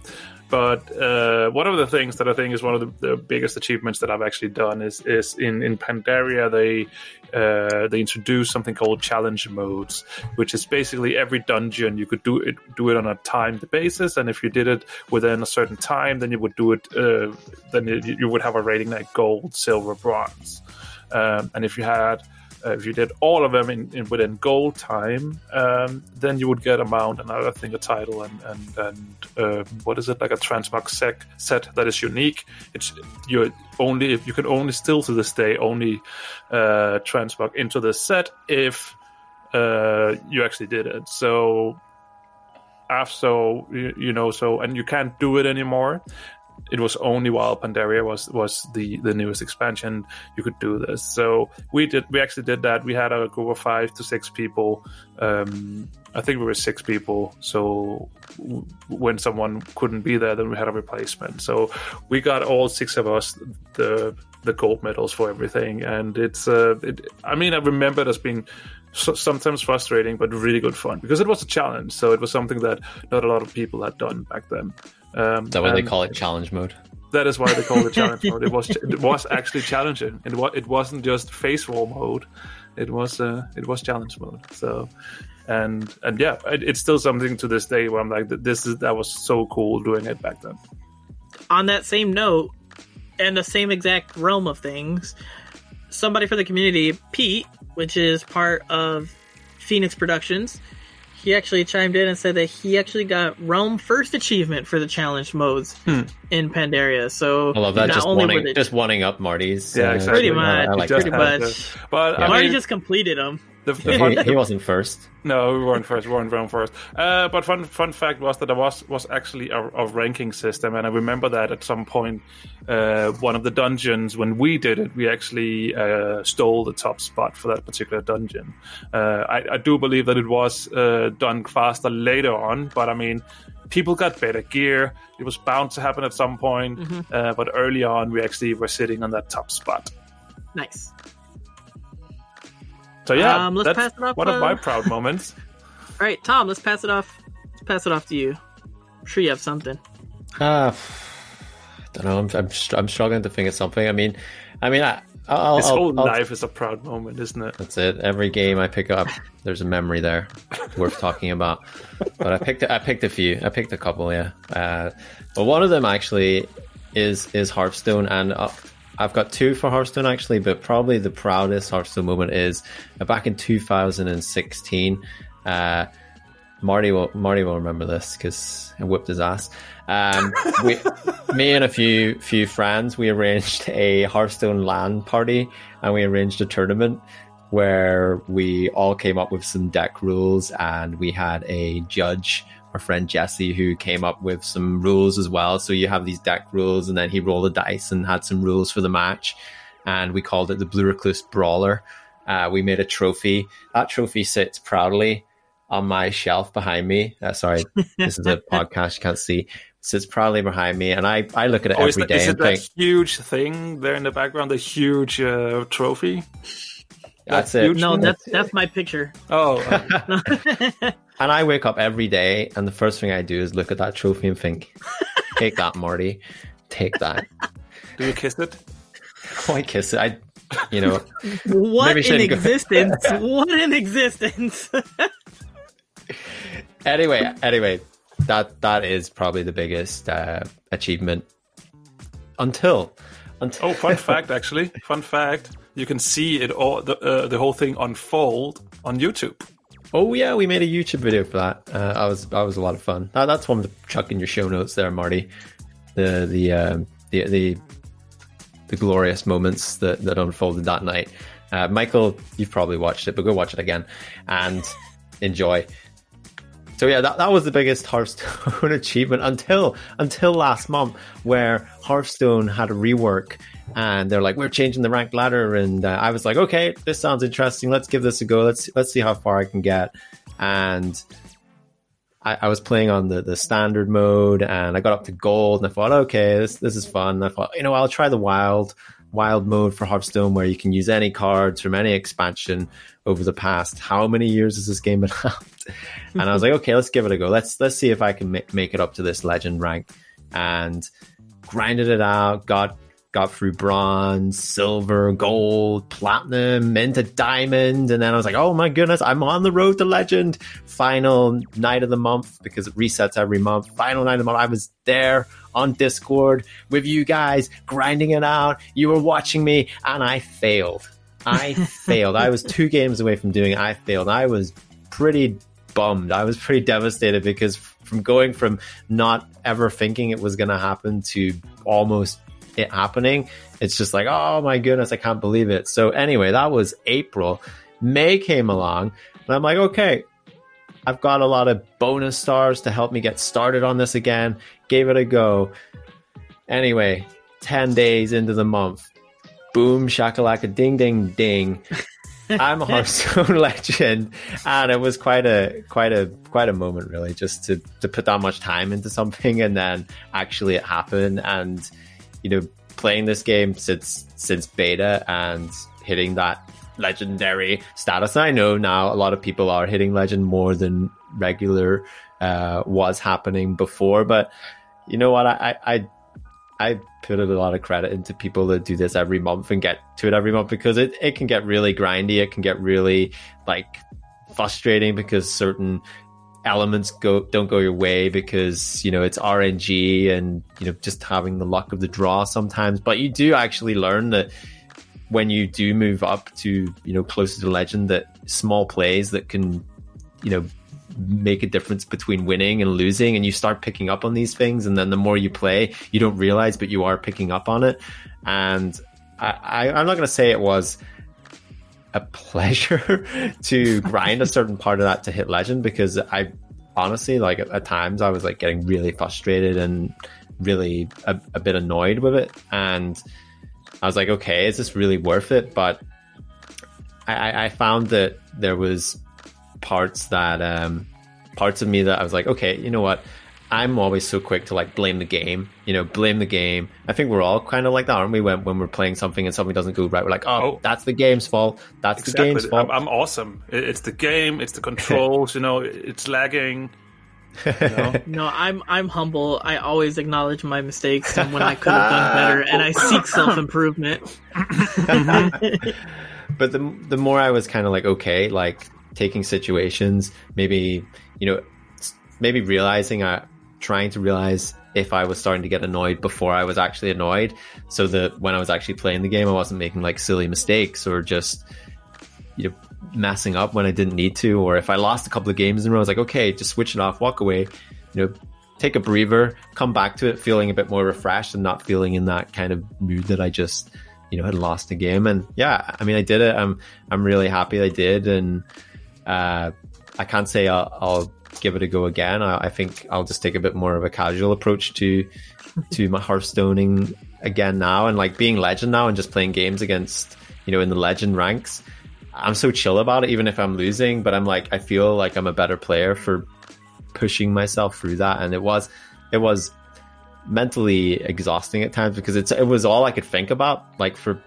but uh, one of the things that I think is one of the, the biggest achievements that I've actually done is is in in Pandaria they uh, they introduced something called challenge modes, which is basically every dungeon you could do it do it on a timed basis, and if you did it within a certain time, then you would do it. Uh, then you, would have a rating like gold, silver, bronze, um, and if you had uh, if you did all of them in, in within gold time, um, then you would get a mount and I think a title and and, and uh, what is it like a transmog sec set that is unique. It's you only if you can only still to this day only uh, transmog into the set if uh, you actually did it. So after so you, you know so and you can't do it anymore it was only while Pandaria was was the the newest expansion you could do this. So we did we actually did that. We had a group of five to six people. Um, I think we were six people. So w- when someone couldn't be there, then we had a replacement. So we got all six of us the the gold medals for everything, and it's uh, it, I mean I remember it as being so, sometimes frustrating but really good fun because it was a challenge. So it was something that not a lot of people had done back then. Um, Is that why they call it challenge mode? that is why they call it challenge mode. It was it was actually challenging. It was it wasn't just face roll mode. It was uh, it was challenge mode. So and and yeah, it, it's still something to this day where I'm like, this is that was so cool doing it back then. on that same note, and the same exact realm of things, somebody for the community, Pete, which is part of Phoenix Productions, he actually chimed in and said that he actually got Realm first achievement for the challenge modes in Pandaria. So I love that. Just wanting, they- just wanting up Marty's. Yeah, uh, exactly. pretty I- I much, like pretty that. much. to- But I Marty mean, just completed them. The, the fun, he, he wasn't first. No, we weren't first. We weren't round first. Uh, but fun fun fact was that there was was actually a, a ranking system, and I remember that at some point, uh, one of the dungeons when we did it, we actually uh, stole the top spot for that particular dungeon. Uh, I, I do believe that it was uh, done faster later on, but I mean. People got better gear. It was bound to happen at some point, uh, but early on, we actually were sitting on that top spot. Nice. So yeah, Um, let's that's pass it off, one of my uh, proud moments. All right, Thom, let's pass it off. Let's pass it off to you. I'm sure you have something. Uh, I don't know. I'm, I'm I'm struggling to think of something. I mean, I mean, I, I'll, His I'll, whole I'll- life is a proud moment, isn't it? That's it. Every game I pick up, there's a memory there worth talking about. But I picked I picked a few. I picked a couple, yeah. Uh, but one of them actually is is Hearthstone, and uh, I've got two for Hearthstone actually. But probably the proudest Hearthstone moment is back in 2016. Uh, Marty will Marty will remember this because I whipped his ass. Um, we, me and a few few friends, we arranged a Hearthstone LAN party, and we arranged a tournament where we all came up with some deck rules, and we had a judge, our friend Jesse, who came up with some rules as well. So you have these deck rules, and then he rolled a dice and had some rules for the match, and we called it the Blue Recluse Brawler. Uh, we made a trophy. That trophy sits proudly on my shelf behind me. Uh, sorry, this is a podcast you can't see. Sits proudly behind me, and I, I look at it Oh, is, that, day is it and that think, huge thing there in the background? The huge uh, trophy? That's that it. No, one? that's that's my picture. Oh, And I wake up every day, and the first thing I do is look at that trophy and think, "Take that, Marty. Take that." do you kiss it? Oh, I kiss it. I, you know, What in shouldn't existence? what in existence? anyway, anyway, that that is probably the biggest uh, achievement until until Oh, fun fact, actually, fun fact. You can see it all, the, uh, the whole thing unfold on YouTube. Oh yeah, we made a YouTube video for that. Uh, I was that was a lot of fun. That, that's one to chuck in your show notes there, Marty. The the um, the the the glorious moments that that unfolded that night. Uh, Michael, you've probably watched it, but go watch it again and enjoy. So yeah, that, that was the biggest Hearthstone achievement until until last month, where Hearthstone had a rework, and they're like, "We're changing the ranked ladder," and uh, I was like, "Okay, this sounds interesting. Let's give this a go. Let's let's see how far I can get." And I, I was playing on the, the standard mode, and I got up to gold, and I thought, "Okay, this this is fun." And I thought, you know, I'll try the wild wild mode for Hearthstone, where you can use any cards from any expansion over the past how many years has this game been out? And I was like, okay, let's give it a go. Let's let's see if I can ma- make it up to this legend rank. And grinded it out, got got through bronze, silver, gold, platinum, into diamond, and then I was like, oh my goodness, I'm on the road to legend. Final night of the month because it resets every month. Final night of the month, I was there on Discord with you guys, grinding it out. You were watching me, and I failed. I failed. I was two games away from doing it. I failed. I was pretty bummed. I was pretty devastated because from going from not ever thinking it was going to happen to almost it happening, it's just like, oh my goodness, I can't believe it. So, anyway, that was April. May came along, and I'm like, okay, I've got a lot of bonus stars to help me get started on this again. Gave it a go. Anyway, 10 days into the month, boom, shakalaka, ding, ding, ding. I'm a Hearthstone legend, and it was quite a quite a quite a moment, really, just to to put that much time into something, and then actually it happened. And you know, playing this game since since beta and hitting that legendary status. I know now a lot of people are hitting legend more than regular uh, was happening before, but you know what? I I I put a lot of credit into people that do this every month and get to it every month because it, it can get really grindy. It can get really like frustrating because certain elements go don't go your way because you know it's RNG and you know just having the luck of the draw sometimes. But you do actually learn that when you do move up to you know closer to legend, that small plays that can you know make a difference between winning and losing and you start picking up on these things and then the more you play you don't realize but you are picking up on it. And I, I, i'm not going to say it was a pleasure to grind a certain part of that to hit legend because i honestly like at, at times i was like getting really frustrated and really a, a bit annoyed with it. And i was like okay is this really worth it? But I, I- I found that there was parts that um parts of me that I was like, okay, you know what? I'm always so quick to like blame the game, you know, blame the game. I think we're all kind of like that, aren't we? When when we're playing something and something doesn't go right, we're like, oh, Oh. that's the game's fault. That's the game's fault. I'm, I'm awesome. It's the game. It's the controls. you know, it's lagging. You know? No, I'm I'm humble. I always acknowledge my mistakes and when I could have done better, and I seek self improvement. but the the more I was kind of like okay, like taking situations, maybe you know, maybe realizing I trying to realize if I was starting to get annoyed before I was actually annoyed, so that when I was actually playing the game, I wasn't making like silly mistakes or just you know messing up when I didn't need to, or if I lost a couple of games in a row, I was like, okay, just switch it off, walk away, you know, take a breather, come back to it feeling a bit more refreshed and not feeling in that kind of mood that I just, you know, had lost a game. And yeah, I mean, I did it. I'm I'm really happy I did, and uh, I can't say I'll, I'll give it a go again. I, I, think I'll just take a bit more of a casual approach to to my Hearthstoning again now, and like being legend now and just playing games against you know in the legend ranks. I'm so chill about it, even if I'm losing. But I'm like, I feel like I'm a better player for pushing myself through that, and it was it was mentally exhausting at times because it's it was all I could think about. Like for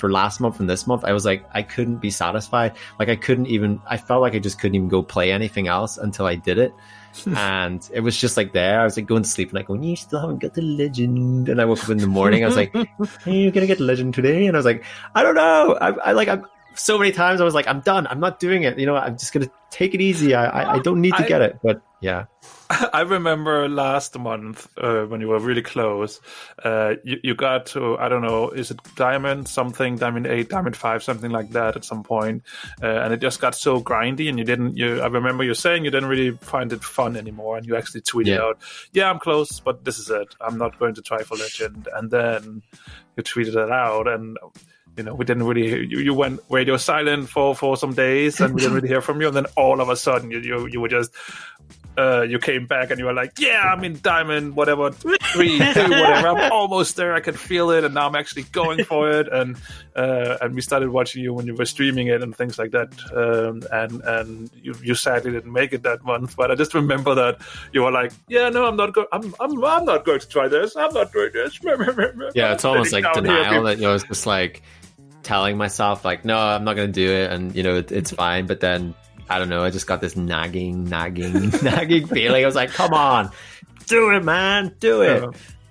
for last month and this month, I was like I couldn't be satisfied. Like I couldn't even. I felt like I just couldn't even go play anything else until I did it. and it was just like there. I was like going to sleep and I go, you still haven't got the legend. And I woke up in the morning. I was like, hey, you're gonna get the legend today. And I was like, I don't know. I, I like I'm so many times I was like, I'm done. I'm not doing it. You know, I'm just gonna take it easy. I I, I don't need to I, get it. But yeah. I remember last month uh, when you were really close. Uh, you, you got to I don't know, is it diamond something, diamond eight, diamond five, something like that at some point, uh, and it just got so grindy, and you didn't. You I remember you saying you didn't really find it fun anymore, and you actually tweeted yeah. out, "Yeah, I'm close, but this is it. I'm not going to try for legend." And then you tweeted it out, and you know, we didn't really hear you. You went radio silent for for some days, and we didn't really hear from you. And then all of a sudden, you you, you were just uh, you came back and you were like, "Yeah, I'm in diamond, whatever, three, two, whatever. I'm almost there. I can feel it, and now I'm actually going for it." And uh, and we started watching you when you were streaming it and things like that. Um, and and you, you sadly didn't make it that month, but I just remember that you were like, "Yeah, no, I'm not going. I'm, I'm I'm not going to try this. I'm not doing this." Yeah, it's almost like denial that you know, it's just like telling myself like, "No, I'm not going to do it," and you know, it, it's fine. But then I don't know. I just got this nagging, nagging, nagging feeling. I was like, come on, do it, man, do it.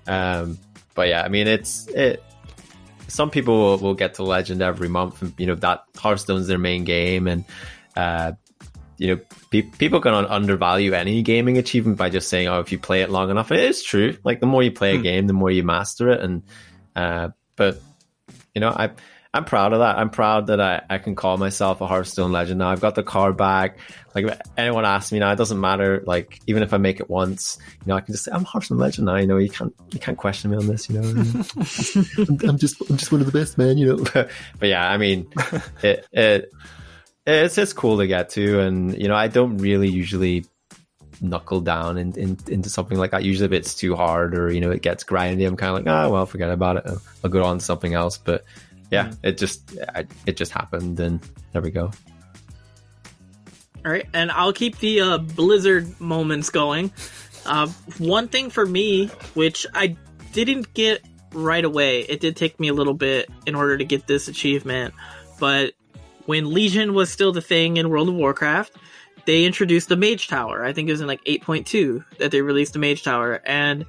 Um, but yeah, I mean, it's it. Some people will, will get to legend every month, and you know that Hearthstone's their main game, and uh, you know pe- people can undervalue any gaming achievement by just saying, "Oh, if you play it long enough." It is true. Like the more you play a hmm. game, the more you master it, and uh, but you know, I I'm proud of that. I'm proud that I, I can call myself a Hearthstone legend now. I've got the card back. Like if anyone asks me now, it doesn't matter. Like even if I make it once, you know, I can just say I'm Hearthstone legend now. You know, you can't you can't question me on this. You know, I'm, I'm, just I'm just one of the best, man. You know, but, but yeah, I mean, it it it's it's cool to get to, and you know, I don't really usually knuckle down in, in, into something like that. Usually, if it's too hard or you know it gets grindy, I'm kind of like, ah, oh, well, forget about it. I'll, I'll go on to something else. But yeah, mm-hmm. it just it just happened, and there we go. All right, and I'll keep the uh, Blizzard moments going. Uh, one thing for me, which I didn't get right away, it did take me a little bit in order to get this achievement, but when Legion was still the thing in World of Warcraft, they introduced the Mage Tower. I think it was in like 8.2 that they released the Mage Tower, and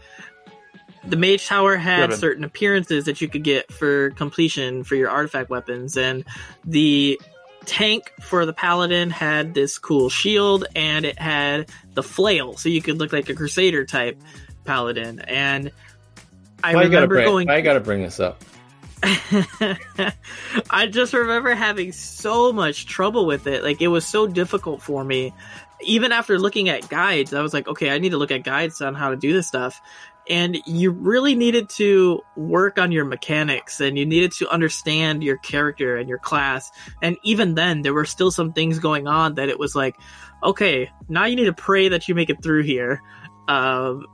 the mage tower had certain appearances that you could get for completion for your artifact weapons and the tank for the paladin had this cool shield and it had the flail so you could look like a crusader type paladin and i why remember bring, going i gotta bring this up? I just remember having so much trouble with it. Like it was so difficult for me. Even after looking at guides i was like okay i need to look at guides on how to do this stuff and you really needed to work on your mechanics and you needed to understand your character and your class. And even then there were still some things going on that it was like okay now you need to pray that you make it through here. Um,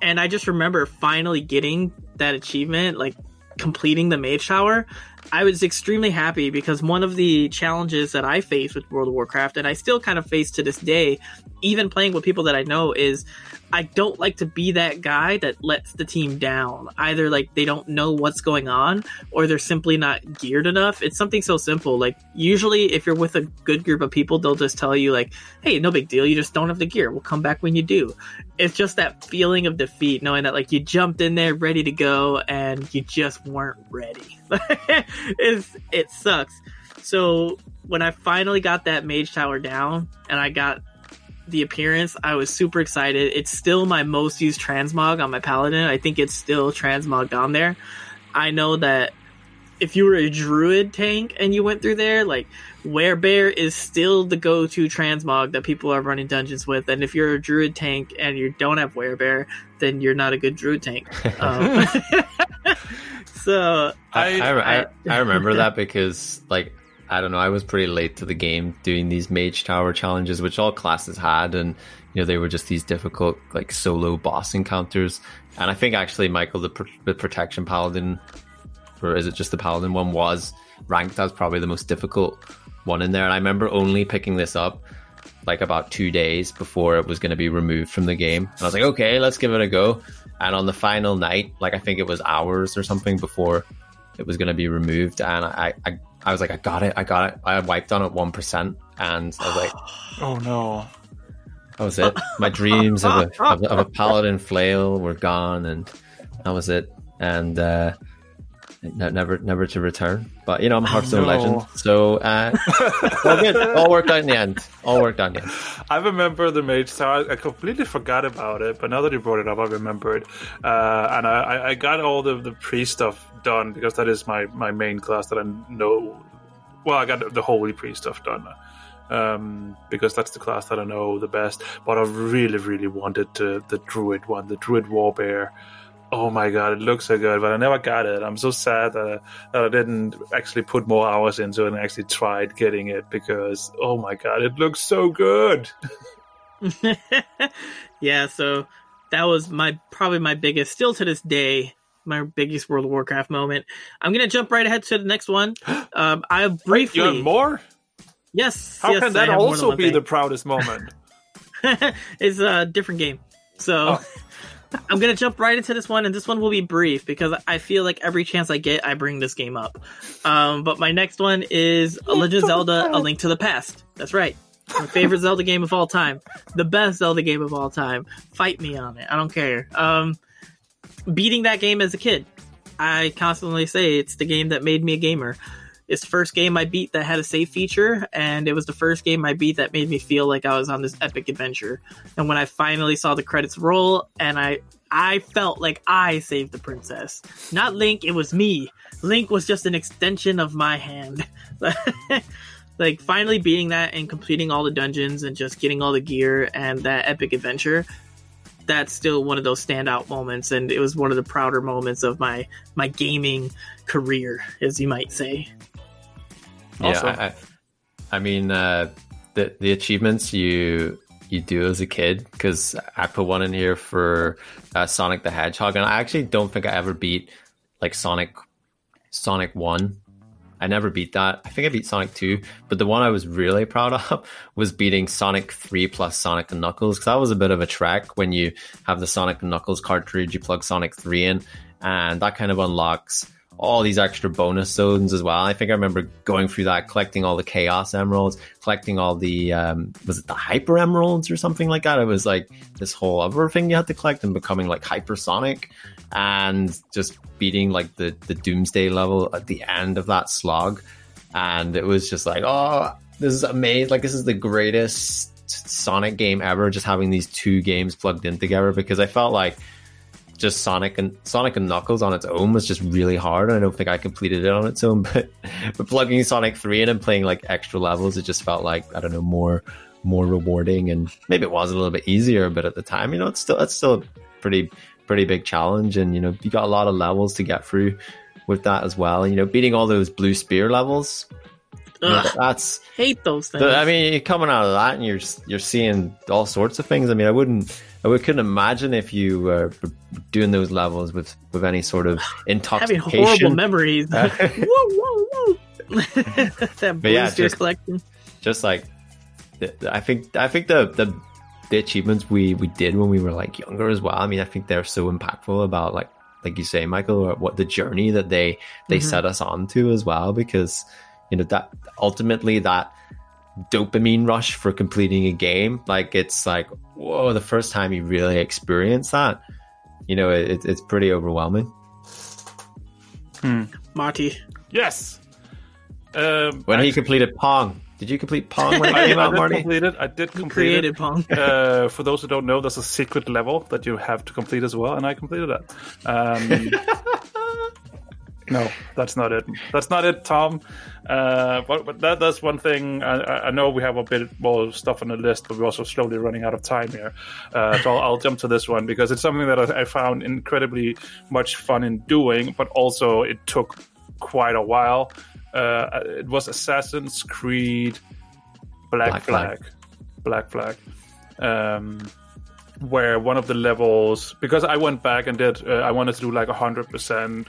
and i just remember finally getting that achievement like completing the mage tower I was extremely happy because one of the challenges that I faced with World of Warcraft, and I still kind of face to this day, even playing with people that I know, is I don't like to be that guy that lets the team down. Either like they don't know what's going on or they're simply not geared enough. It's something so simple. Like usually if you're with a good group of people, they'll just tell you like, "Hey, no big deal. You just don't have the gear. We'll come back when you do." It's just that feeling of defeat knowing that like you jumped in there ready to go and you just weren't ready. it's it sucks. So when I finally got that mage tower down and I got the appearance, I was super excited. It's still my most used transmog on my paladin. I think it's still transmogged on there. I know that if you were a druid tank and you went through there, like Werebear is still the go-to transmog that people are running dungeons with. And if you're a druid tank and you don't have Werebear, then you're not a good druid tank. Um, so I, I- I, I, I remember that because like I don't know, I was pretty late to the game doing these mage tower challenges, which all classes had, and you know they were just these difficult like solo boss encounters. And I think actually Michael the, pr- the protection paladin, or is it just the paladin one, was ranked as probably the most difficult one in there. And I remember only picking this up like about two days before it was going to be removed from the game. And I was like, okay, let's give it a go. And on the final night, like I think it was hours or something before it was going to be removed, and I, I, I was like, I got it, I got it. I wiped on it one percent, and I was like, Oh no. that was it. My dreams of a, of, of a paladin flail were gone, and that was it. And uh, ne- never, never to return. But you know, I'm a Hearthstone no. legend, so uh, all good. All worked out in the end. All worked out in the end. I remember the Mage Tower. I completely forgot about it, but now that you brought it up, I remember it. Uh, and I, I- got all the, the priest stuff done because that is my, my main class that I know. Well, I got the holy priest stuff done um, because that's the class that I know the best. But I really, really wanted the, the druid one, the druid werebear. Oh my god, it looks so good, but I never got it. I'm so sad that I, that I didn't actually put more hours into it and actually tried getting it because oh my god, it looks so good. yeah, so that was my probably my biggest, still to this day, my biggest World of Warcraft moment. I'm gonna jump right ahead to the next one. Um, I Wait, briefly, you have more? yes, How yes, can that have more than also be thing. the proudest moment? it's a different game. So Oh. I'm gonna jump right into this one, and this one will be brief because I feel like every chance I get, I bring this game up. Um, but my next one is A Legend of Zelda: A Link to the Past. That's right, my favorite Zelda game of all time, the best Zelda game of all time. Fight me on it, I don't care. Um, beating that game as a kid, I constantly say it's the game that made me a gamer. It's the first game I beat that had a save feature, and it was the first game I beat that made me feel like I was on this epic adventure. And when I finally saw the credits roll, and I I felt like I saved the princess, not Link. It was me. Link was just an extension of my hand. like finally beating that and completing all the dungeons and just getting all the gear and that epic adventure. That's still one of those standout moments, and it was one of the prouder moments of my my gaming career, as you might say. Awesome. Yeah, I, I mean, uh, the the achievements you you do as a kid because I put one in here for uh, Sonic the Hedgehog, and I actually don't think I ever beat like Sonic Sonic One. I never beat that. I think I beat Sonic 2, but the one I was really proud of was beating Sonic 3 plus Sonic and Knuckles because that was a bit of a trek when you have the Sonic and Knuckles cartridge, you plug Sonic 3 in, and that kind of unlocks all these extra bonus zones as well. I think I remember going through that, collecting all the Chaos Emeralds, collecting all the, um, was it the Hyper Emeralds or something like that? It was like this whole other thing you had to collect and becoming like Hypersonic and just beating like the, the Doomsday level at the end of that slog. And it was just like, oh, this is amazing. Like, this is the greatest Sonic game ever, just having these two games plugged in together because I felt like just Sonic and Sonic and Knuckles on its own was just really hard. I don't think I completed it on its own, but but plugging Sonic Three in and playing like extra levels, it just felt like I don't know more more rewarding and maybe it was a little bit easier, but at the time, you know, it's still it's still a pretty pretty big challenge, and you know, you got a lot of levels to get through with that as well. You know, beating all those blue sphere levels. you know, Ugh, that's hate those things. I mean, you're coming out of that and you're you're seeing all sorts of things. I mean, I wouldn't, I would, couldn't imagine if you were doing those levels with with any sort of intoxication. having horrible memories. Uh, whoa, whoa, whoa! that blue yeah, just- collection. Just like, I think, I think the the the achievements we we did when we were like younger as well. I mean, I think they're so impactful about like like you say, Michael, what the journey that they they Mhm. set us on to as well, because you know that ultimately that dopamine rush for completing a game, like it's like whoa, the first time you really experience that, you know, it, it's pretty overwhelming. Marty. Yes. Um, When he completed Pong, did you complete Pong when it I, came I out, did Marty? complete it. I did complete created it. Pong. Uh, for those who don't know, there's a secret level that you have to complete as well, and I completed that. Um, no, that's not it. That's not it, Thom. Uh, but, but that, that's one thing. I, I know we have a bit more stuff on the list, but we're also slowly running out of time here. Uh, so I'll, I'll jump to this one because it's something that I, I found incredibly much fun in doing, but also it took quite a while. Uh, it was Assassin's Creed Black, Black Flag. Flag. Black Flag. Um, where one of the levels because I went back and did uh, I wanted to do like a hundred percent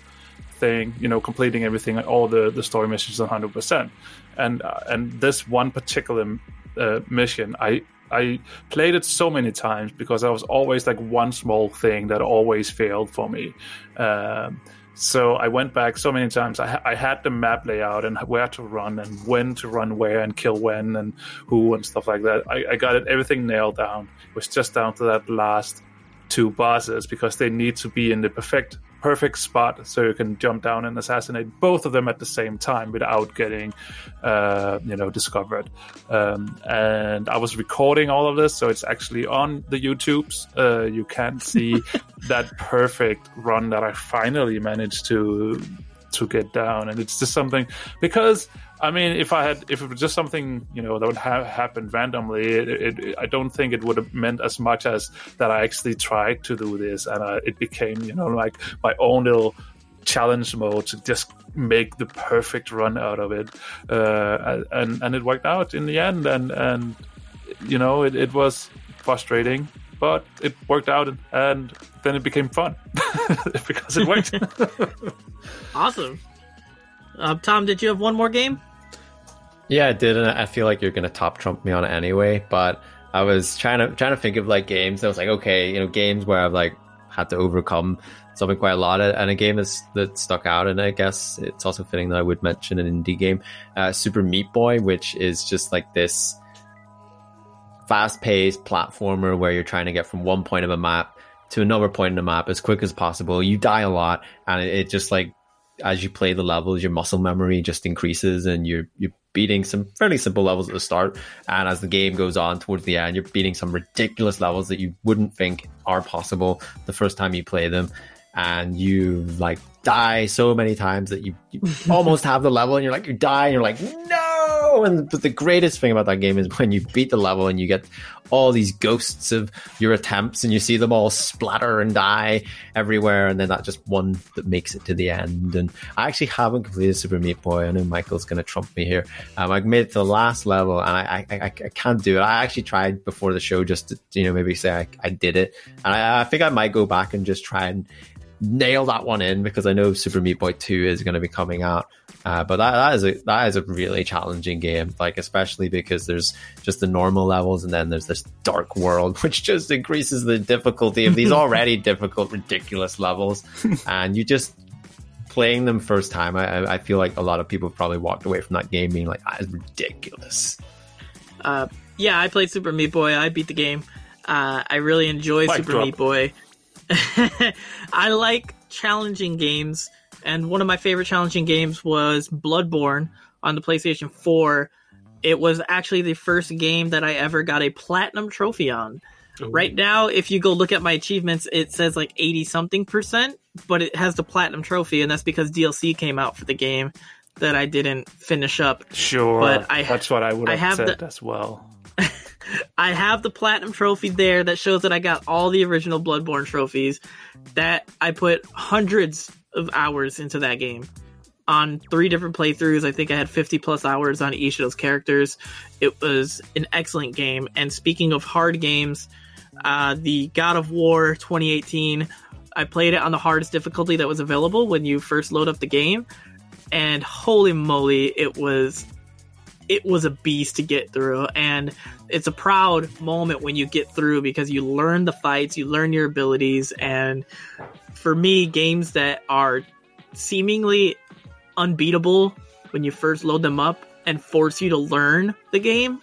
thing, you know, completing everything, all the the story missions, hundred percent, and uh, and this one particular uh, mission, I I played it so many times because I was always like one small thing that always failed for me. Um, so I went back so many times. I, I had the map layout and where to run and when to run where and kill when and who and stuff like that. I, I got it everything nailed down. It was just down to that last two bosses because they need to be in the perfect perfect spot so you can jump down and assassinate both of them at the same time without getting uh, you know discovered. Um, and i was recording all of this so it's actually on the youtubes. Uh, you can see that perfect run that i finally managed to to get down. And it's just something because I mean, if I had, if it was just something, you know, that would have happened randomly, it, it, I don't think it would have meant as much as that I actually tried to do this, and uh, it became, you know, like my own little challenge mode to just make the perfect run out of it, uh, and and it worked out in the end, and and you know, it, it was frustrating, but it worked out, and, and then it became fun because it worked. Awesome. Uh, Thom, did you have one more game? Yeah, I did, and I feel like you're gonna top trump me on it anyway. But I was trying to trying to think of like games. I was like, okay, you know, games where I've like had to overcome something quite a lot, and a game that's that stuck out. And I guess it's also fitting that I would mention an indie game, uh, Super Meat Boy, which is just like this fast-paced platformer where you're trying to get from one point of a map to another point in the map as quick as possible. You die a lot, and it, it just like as you play the levels, your muscle memory just increases, and you're you're beating some fairly simple levels at the start. And as the game goes on towards the end, you're beating some ridiculous levels that you wouldn't think are possible the first time you play them. And you like die so many times that you, you almost have the level, and you're like you die, and you're like no. And but the greatest thing about that game is when you beat the level and you get all these ghosts of your attempts, and you see them all splatter and die everywhere, and then that just one that makes it to the end. And I actually haven't completed Super Meat Boy. I know Michael's going to trump me here. Um, I made it to the last level, and I, I, I, I can't do it. I actually tried before the show just to you know maybe say I, I did it, and I, I think I might go back and just try and nail that one in because I know Super Meat Boy Two is going to be coming out. Uh, but that, that is a that is a really challenging game, like especially because there's just the normal levels and then there's this dark world, which just increases the difficulty of these already difficult, ridiculous levels. and you just playing them first time, I, I feel like a lot of people probably walked away from that game being like, "That is ridiculous." Uh, yeah, I played Super Meat Boy. I beat the game. Uh, I really enjoy Mic Super drop. Meat Boy. I like challenging games, and one of my favorite challenging games was Bloodborne on the PlayStation 4. It was actually the first game that I ever got a platinum trophy on. Right now, if you go look at my achievements, it says like 80 something percent, but it has the platinum trophy, and that's because DLC came out for the game that I didn't finish up. Sure, But I- that's what I would I have, have said the- as well. I have the platinum trophy there that shows that I got all the original Bloodborne trophies. That I put hundreds of hours into that game on three different playthroughs. I think I had 50 plus hours on each of those characters. It was an excellent game. And speaking of hard games, uh, the God of War 2018, I played it on the hardest difficulty that was available when you first load up the game. And holy moly, it was it was a beast to get through and it's a proud moment when you get through because you learn the fights you learn your abilities and for me games that are seemingly unbeatable when you first load them up and force you to learn the game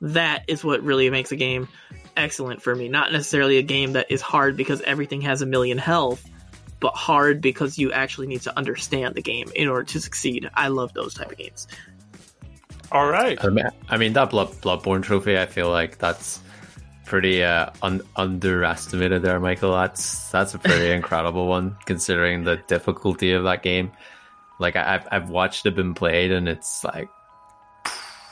that is what really makes a game excellent for me. Not necessarily a game that is hard because everything has a million health but hard because you actually need to understand the game in order to succeed. I love those type of games All right. I mean, I mean that Blood, Bloodborne trophy. I feel like that's pretty uh, un- underestimated there, Michael. That's that's a pretty incredible one considering the difficulty of that game. Like I, I've I've watched it been played, and it's like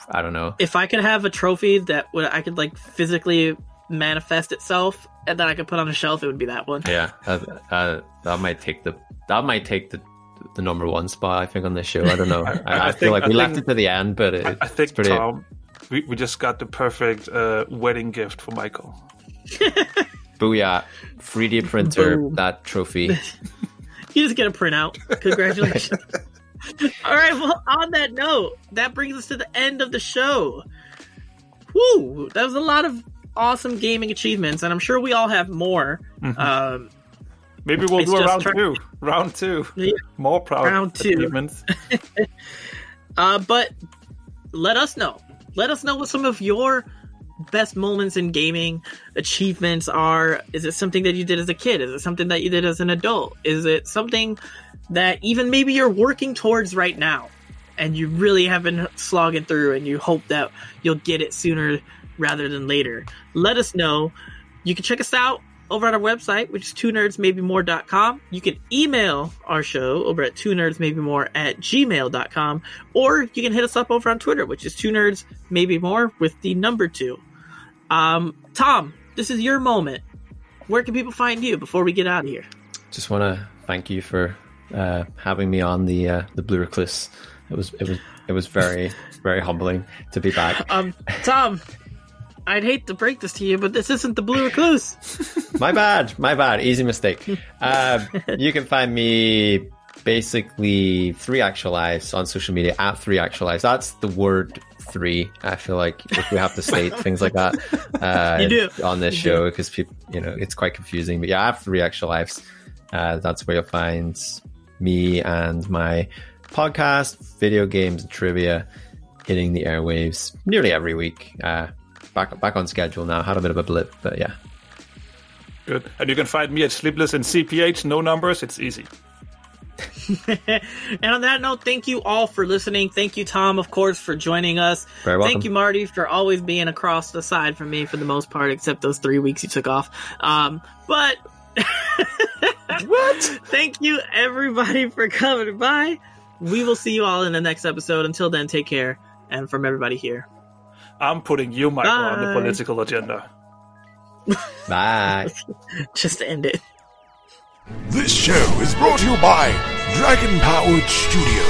I don't know. If I could have a trophy that would I could like physically manifest itself and that I could put on a shelf, it would be that one. Yeah, that, uh, that might take the that might take the the number one spot. I think on this show. I don't know. I, I, I feel think- like I we left think- it to the end, but it, I, I it's think pretty. Thom, we, we just got the perfect uh, wedding gift for Michael. Booyah! 3D printer Boom. that trophy. You just get a printout. Congratulations. All right. Well, on that note, that brings us to the end of the show. Woo! That was a lot of awesome gaming achievements, and I'm sure we all have more. Um, Maybe we'll It's do a round try- two. Round two. Yeah. More proud Round two. achievements. Uh, but let us know. Let us know what some of your best moments in gaming achievements are. Is it something that you did as a kid? Is it something that you did as an adult? Is it something that even maybe you're working towards right now and you really have been slogging through and you hope that you'll get it sooner rather than later? Let us know. You can check us out over at our website, which is two nerds maybe more.com. You can email our show over at two nerds maybe more at gmail.com, or you can hit us up over on Twitter, which is two nerds maybe more with the number two. Um, Thom, this is your moment. Where can people find you before we get out of here? Just want to thank you for uh, having me on the uh, the Blue Recluse. It was it was it was very very humbling to be back. Um, Thom, I'd hate to break this to you, but this isn't the Blue Recluse. my bad, my bad. Easy mistake. Uh, you can find me basically three extra lives on social media at three extra lives. That's the word three. I feel like if we have to state things like that uh, You do. on this You show because people, you know, it's quite confusing. But yeah, I have three extra lives. Uh, that's where you'll find me and my podcast, video games, and trivia hitting the airwaves nearly every week. Uh, back back on schedule now. Had a bit of a blip, but yeah. Good. And you can find me at Sleepless and CPH. No numbers. It's easy. and on that note, thank you all for listening. Thank you, Thom, of course, for joining us. Very welcome. Thank you, Marty, for always being across the side from me for the most part, except those three weeks you took off. Um, but What? thank you, everybody, for coming by. We will see you all in the next episode. Until then, take care. And from everybody here, I'm putting you, Michael, Bye. on the political agenda. Bye. Just end it. This show is brought to you by Dragon Powered Studio.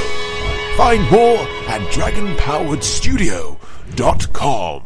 Find more at dragonpoweredstudio.com.